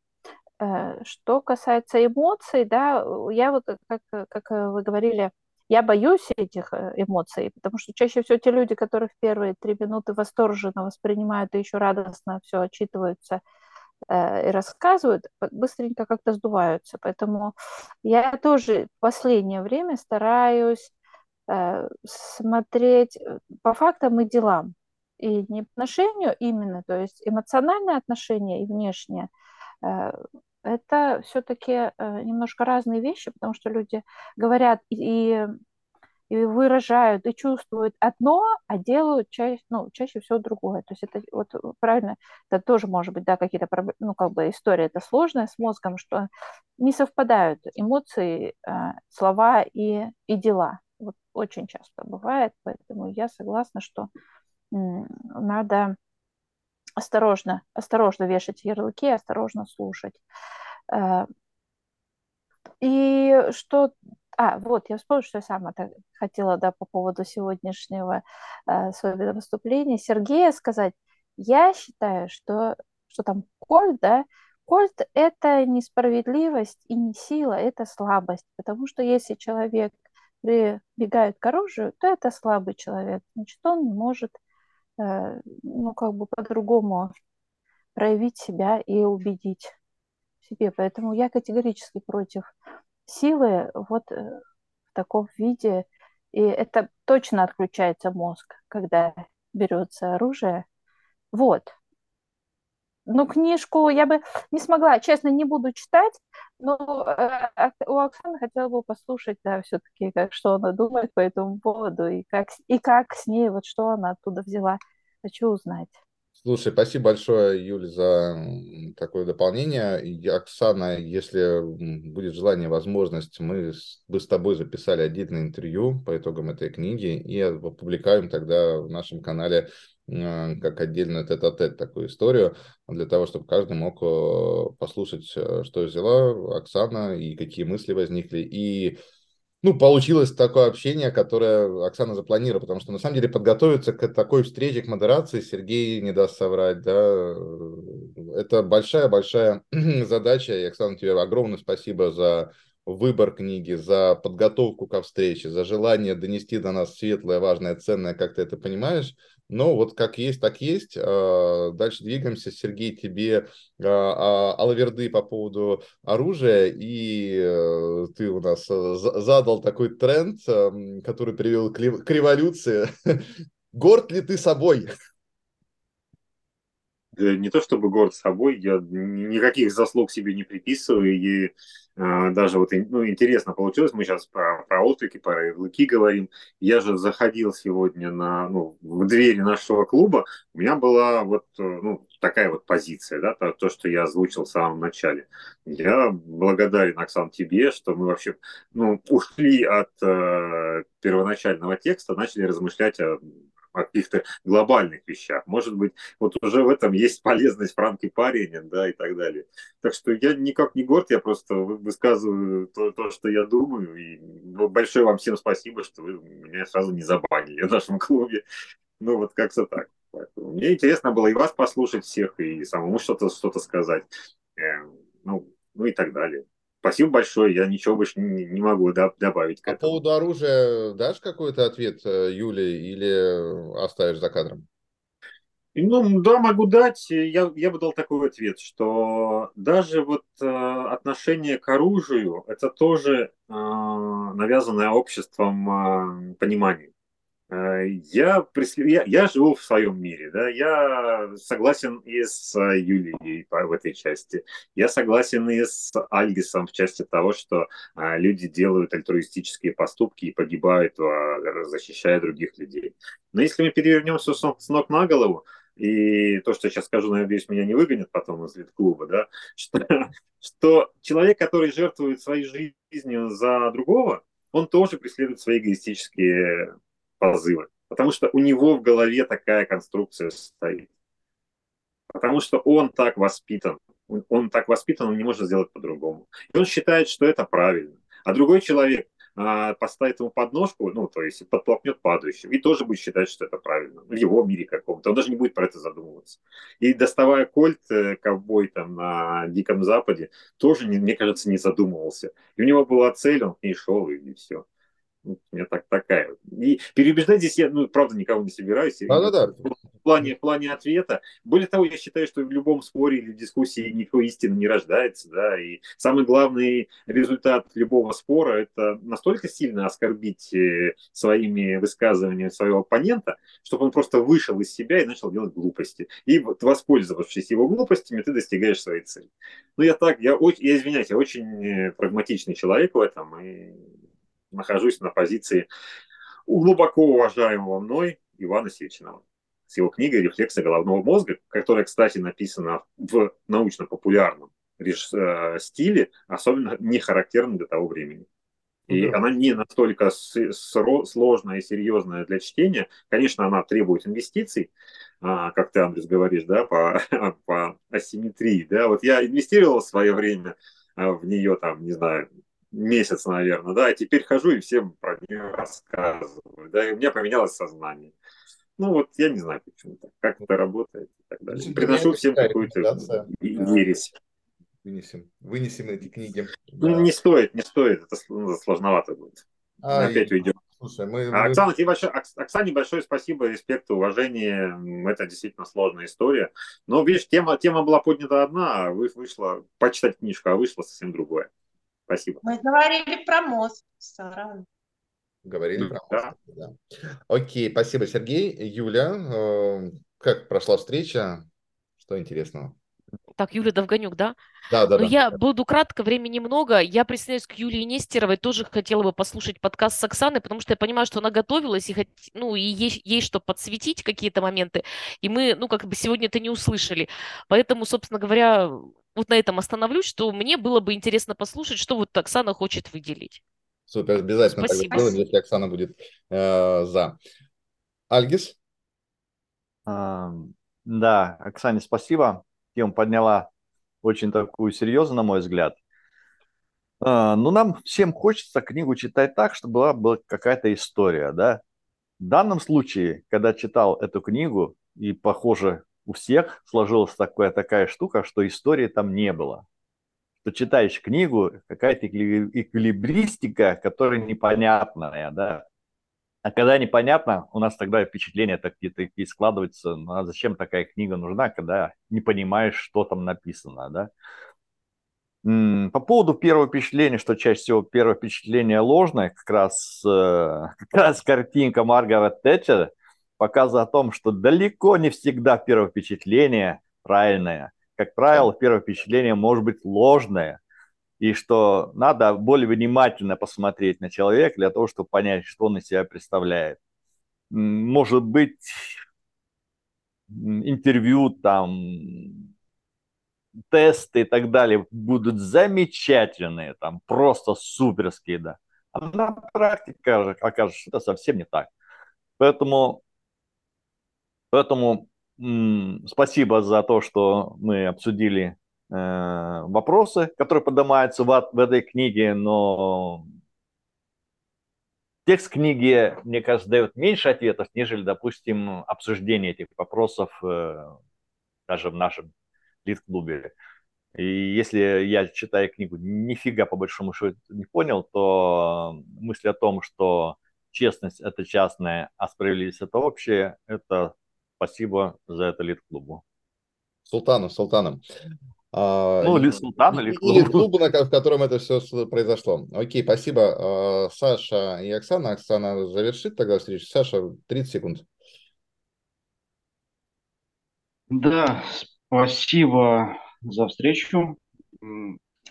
Э, что касается эмоций, да, я вот, как, как вы говорили, я боюсь этих э, эмоций, потому что чаще всего те люди, которые в первые три минуты восторженно воспринимают и еще радостно все отчитываются э, и рассказывают, быстренько как-то сдуваются. Поэтому я тоже в последнее время стараюсь э, смотреть э, по фактам и делам. И не отношению именно, то есть эмоциональное отношение и внешнее, э, это все-таки э, немножко разные вещи, потому что люди говорят и, и выражают, и чувствуют одно, а делают чаще, ну, чаще всего другое. То есть это вот правильно, это тоже может быть, да, какие-то проблемы, ну, как бы история это сложная с мозгом, что не совпадают эмоции, э, слова и, и дела. Вот очень часто бывает, поэтому я согласна, что надо осторожно, осторожно вешать ярлыки, осторожно слушать. Э, и что... А, вот, я вспомнила, что я сама хотела, да, по поводу сегодняшнего э, своего выступления. Сергея сказать, я считаю, что, что там кольт, да, кольт – это несправедливость и не сила, это слабость. Потому что если человек прибегает к оружию, то это слабый человек. Значит, он не может ну, как бы по-другому проявить себя и убедить себе. Поэтому я категорически против силы вот э, в таком виде. И это точно отключается мозг, когда берется оружие. Вот ну, книжку я бы не смогла, честно, не буду читать, но э, у Оксаны хотела бы послушать, да, все-таки, как, что она думает по этому поводу, и как, и как с ней, вот что она оттуда взяла. Хочу узнать. Слушай, спасибо большое, Юль, за такое дополнение. И, Оксана, если будет желание, возможность, мы бы с тобой записали отдельное интервью по итогам этой книги и опубликуем тогда в нашем канале Э, как отдельно тет-а-тет такую историю, для того, чтобы каждый мог э, послушать, э, что взяла Оксана и какие мысли возникли. И ну, получилось такое общение, которое Оксана запланировала, потому что на самом деле подготовиться к такой встрече, к модерации Сергей не даст соврать, да, это большая-большая задача, и, Оксана, тебе огромное спасибо за выбор книги, за подготовку ко встрече, за желание донести до нас светлое, важное, ценное, как ты это понимаешь. Но вот как есть, так есть. А, дальше двигаемся. Сергей, тебе а, а, алаверды по поводу оружия. И э, ты у нас э, задал такой тренд, который привел к революции. Горд ли ты собой? не то чтобы горд собой, я никаких заслуг себе не приписываю, и даже вот ну, интересно получилось, мы сейчас про, про отклики, про ярлыки говорим. Я же заходил сегодня на, ну, в двери нашего клуба, у меня была вот э, ну, такая вот позиция, да, то, то, что я озвучил в самом начале. Я благодарен, Оксан, тебе, что мы вообще ну, ушли от э, первоначального текста, начали размышлять о о каких-то глобальных вещах. Может быть, вот уже в этом есть полезность Франки Паринин, да, и так далее. Так что я никак не горд, я просто высказываю то, то что я думаю. И ну, большое вам всем спасибо, что вы меня сразу не забанили в нашем клубе. Ну, вот как-то так. Поэтому мне интересно было и вас послушать всех, и самому что-то что сказать. Э, ну, ну и так далее. Спасибо большое, я ничего больше не, не могу добавить. По поводу оружия дашь какой-то ответ э, Юле или оставишь за кадром? Ну, да, могу дать. Я, я бы дал такой ответ, что даже вот э, отношение к оружию – это тоже э, навязанное обществом э, понимание. Э, я, я, я живу в своем мире, да, я согласен и с э, Юлией в этой части, я согласен и с Альгисом в части того, что а, люди делают альтруистические поступки и погибают, а, защищая других людей. Но если мы перевернемся с ног на голову, и то, что я сейчас скажу, надеюсь, меня не выгонят потом из клуба, да, что, что человек, который жертвует своей жизнью за другого, он тоже преследует свои эгоистические позывы. Потому что у него в голове такая конструкция стоит. Потому что он так воспитан. Он так воспитан, он не может сделать по-другому. И он считает, что это правильно. А другой человек а, поставит ему подножку, ну, то есть подтолкнет падающего, и тоже будет считать, что это правильно, в его мире каком-то, он даже не будет про это задумываться. И доставая кольт, э, ковбой там на Диком Западе, тоже, мне кажется, не задумывался. И у него была цель, он к ней шел, и, и все. У меня так, такая. И переубеждать здесь я, ну, правда, никого не собираюсь. Да, да, да. В плане, в плане ответа. Более того, я считаю, что в любом споре или дискуссии никакой истины не рождается, да, и самый главный результат любого спора – это настолько сильно оскорбить э, своими высказываниями своего оппонента, чтобы он просто вышел из себя и начал делать глупости. И вот, воспользовавшись его глупостями, ты достигаешь своей цели. Ну, я так, я, я извиняюсь, я очень э, прагматичный человек в этом, и нахожусь на позиции глубоко уважаемого мной Ивана Сеченова с его книгой «Рефлексия головного мозга», которая, кстати, написана в научно-популярном э, стиле, особенно не характерном для того времени. И да. она не настолько сложная и серьезная для чтения. Конечно, она требует инвестиций, а, как ты, Андрес, говоришь, да, по, по асимметрии. Да? Вот я инвестировал в свое время а, в нее, там, не знаю, месяц, наверное, да, и теперь хожу и всем про нее рассказываю, да, и у меня поменялось сознание. Ну вот, я не знаю почему так, как это работает и так далее. Приношу всем какую-то ересь. Вынесем, вынесем эти книги. Ну, да. не стоит, не стоит, это ну, сложновато будет. А, опять уйдем. Слушай, мы, а, Оксана, тебе большое, Оксане большое спасибо, респект, уважение. Это действительно сложная история. Но, видишь, тема, тема была поднята одна, а вышла почитать книжку, а вышло совсем другое. Спасибо. Мы говорили про мозг, Сара. Говорили про мозг, да. Окей, спасибо, Сергей. Юля, э, как прошла встреча? Что интересного? Так, Юля Довганюк, да? Да, да, Но да. я буду кратко, времени много. Я присоединяюсь к Юлии Нестеровой, тоже хотела бы послушать подкаст с Оксаной, потому что я понимаю, что она готовилась, и, хот... ну, и ей, ей что подсветить какие-то моменты, и мы, ну, как бы сегодня это не услышали. Поэтому, собственно говоря, вот на этом остановлюсь, что мне было бы интересно послушать, что вот Оксана хочет выделить. Супер, обязательно Спасибо. так сделаем, если Оксана будет э, за. Альгис? А, да, Оксане спасибо. Тему подняла очень такую серьезную, на мой взгляд. А, но нам всем хочется книгу читать так, чтобы была, была какая-то история, да. В данном случае, когда читал эту книгу, и, похоже, у всех сложилась такая, такая штука, что истории там не было. Что читаешь книгу, какая-то эквилибристика, которая непонятная, да. А когда непонятно, у нас тогда впечатление такие, такие складываются, ну а зачем такая книга нужна, когда не понимаешь, что там написано, да. По поводу первого впечатления, что чаще всего первое впечатление ложное, как раз, э, как раз картинка Маргарет Тэтчер – показывает о том, что далеко не всегда первое впечатление правильное. Как правило, первое впечатление может быть ложное, и что надо более внимательно посмотреть на человека для того, чтобы понять, что он из себя представляет. Может быть, интервью, там, тесты и так далее будут замечательные, там, просто суперские, да. А на практике окажется, что это совсем не так. Поэтому Поэтому спасибо за то, что мы обсудили э, вопросы, которые поднимаются в, в этой книге, но текст книги, мне кажется, дает меньше ответов, нежели, допустим, обсуждение этих вопросов э, даже в нашем лид-клубе. И если я, читая книгу, нифига по большому счету не понял, то мысль о том, что честность – это частная, а справедливость – это общее, это Спасибо за это лид-клубу. Султану, Султаном. А, ну, или Султан, или клубу. Или клубу, в котором это все произошло. Окей, спасибо. А, Саша и Оксана. Оксана завершит тогда встречу. Саша, 30 секунд. Да, спасибо за встречу.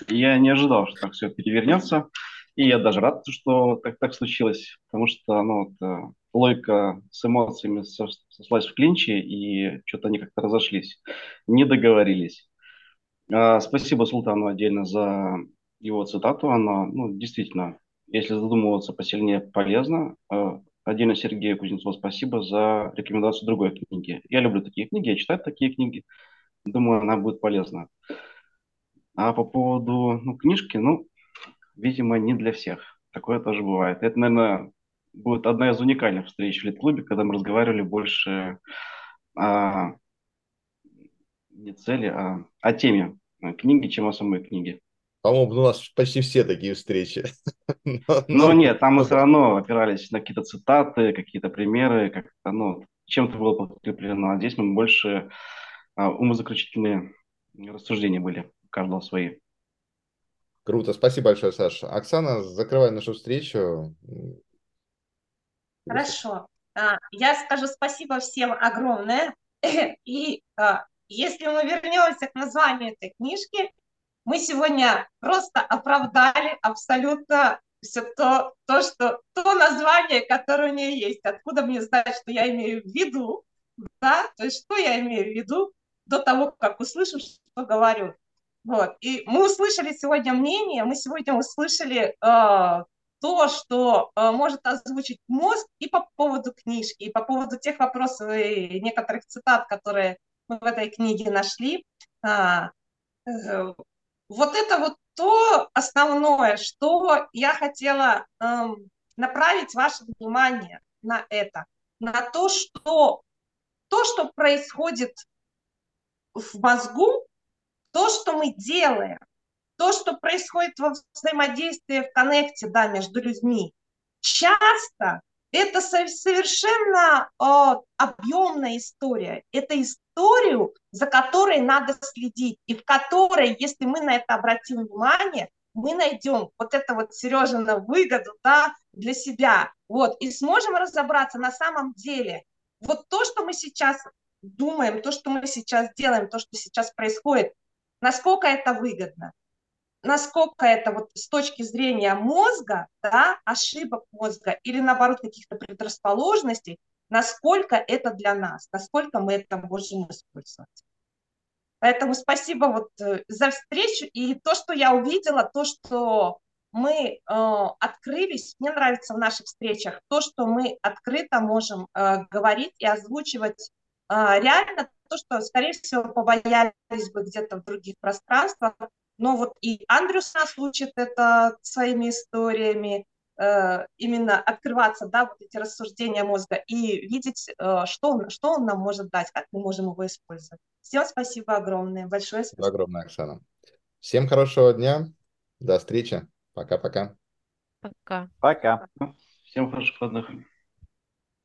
Я не ожидал, что так все перевернется. И я даже рад, что так, так случилось, потому что ну, вот, логика с эмоциями сошлась в клинче, и что-то они как-то разошлись, не договорились. А, спасибо Султану отдельно за его цитату. Она, ну, действительно, если задумываться посильнее, полезно. А, отдельно Сергею Кузнецову спасибо за рекомендацию другой книги. Я люблю такие книги, я читаю такие книги. Думаю, она будет полезна. А по поводу ну, книжки, ну, видимо, не для всех. Такое тоже бывает. Это, наверное, будет одна из уникальных встреч в Литклубе, когда мы разговаривали больше о не цели, а о теме книги, чем о самой книге. По-моему, у нас почти все такие встречи. Но нет, там мы все равно опирались на какие-то цитаты, какие-то примеры, как-то, ну, чем-то было подкреплено. А здесь мы больше а, умозаключительные рассуждения были, у каждого свои. Круто, спасибо большое, Саша. Оксана, закрывай нашу встречу. Хорошо. А, я скажу спасибо всем огромное. И а, если мы вернемся к названию этой книжки, мы сегодня просто оправдали абсолютно все то, то, что, то название, которое у нее есть. Откуда мне знать, что я имею в виду, да, то есть что я имею в виду до того, как услышу, что говорю. Вот. И мы услышали сегодня мнение, мы сегодня услышали э, то, что э, может озвучить мозг и по поводу книжки, и по поводу тех вопросов и некоторых цитат, которые мы в этой книге нашли. А, э, вот это вот то основное, что я хотела э, направить ваше внимание на это, на то, что то, что происходит в мозгу, то, что мы делаем, то, что происходит во взаимодействии в коннекте да, между людьми, часто это совершенно э, объемная история. Это историю, за которой надо следить, и в которой, если мы на это обратим внимание, мы найдем вот это вот Сережина выгоду да, для себя. Вот, и сможем разобраться на самом деле. Вот то, что мы сейчас думаем, то, что мы сейчас делаем, то, что сейчас происходит, насколько это выгодно, насколько это вот с точки зрения мозга, да, ошибок мозга или наоборот каких-то предрасположенностей, насколько это для нас, насколько мы это можем использовать. Поэтому спасибо вот э, за встречу и то, что я увидела, то, что мы э, открылись, мне нравится в наших встречах то, что мы открыто можем э, говорить и озвучивать э, реально то, что, скорее всего, побоялись бы где-то в других пространствах, но вот и Андрюс нас учит это своими историями, э, именно открываться, да, вот эти рассуждения мозга и видеть, э, что, он, что он нам может дать, как мы можем его использовать. Всем спасибо огромное, большое спасибо. Спасибо огромное, Оксана. Всем хорошего дня, до встречи, пока-пока. Пока. Пока. Всем хороших выходных.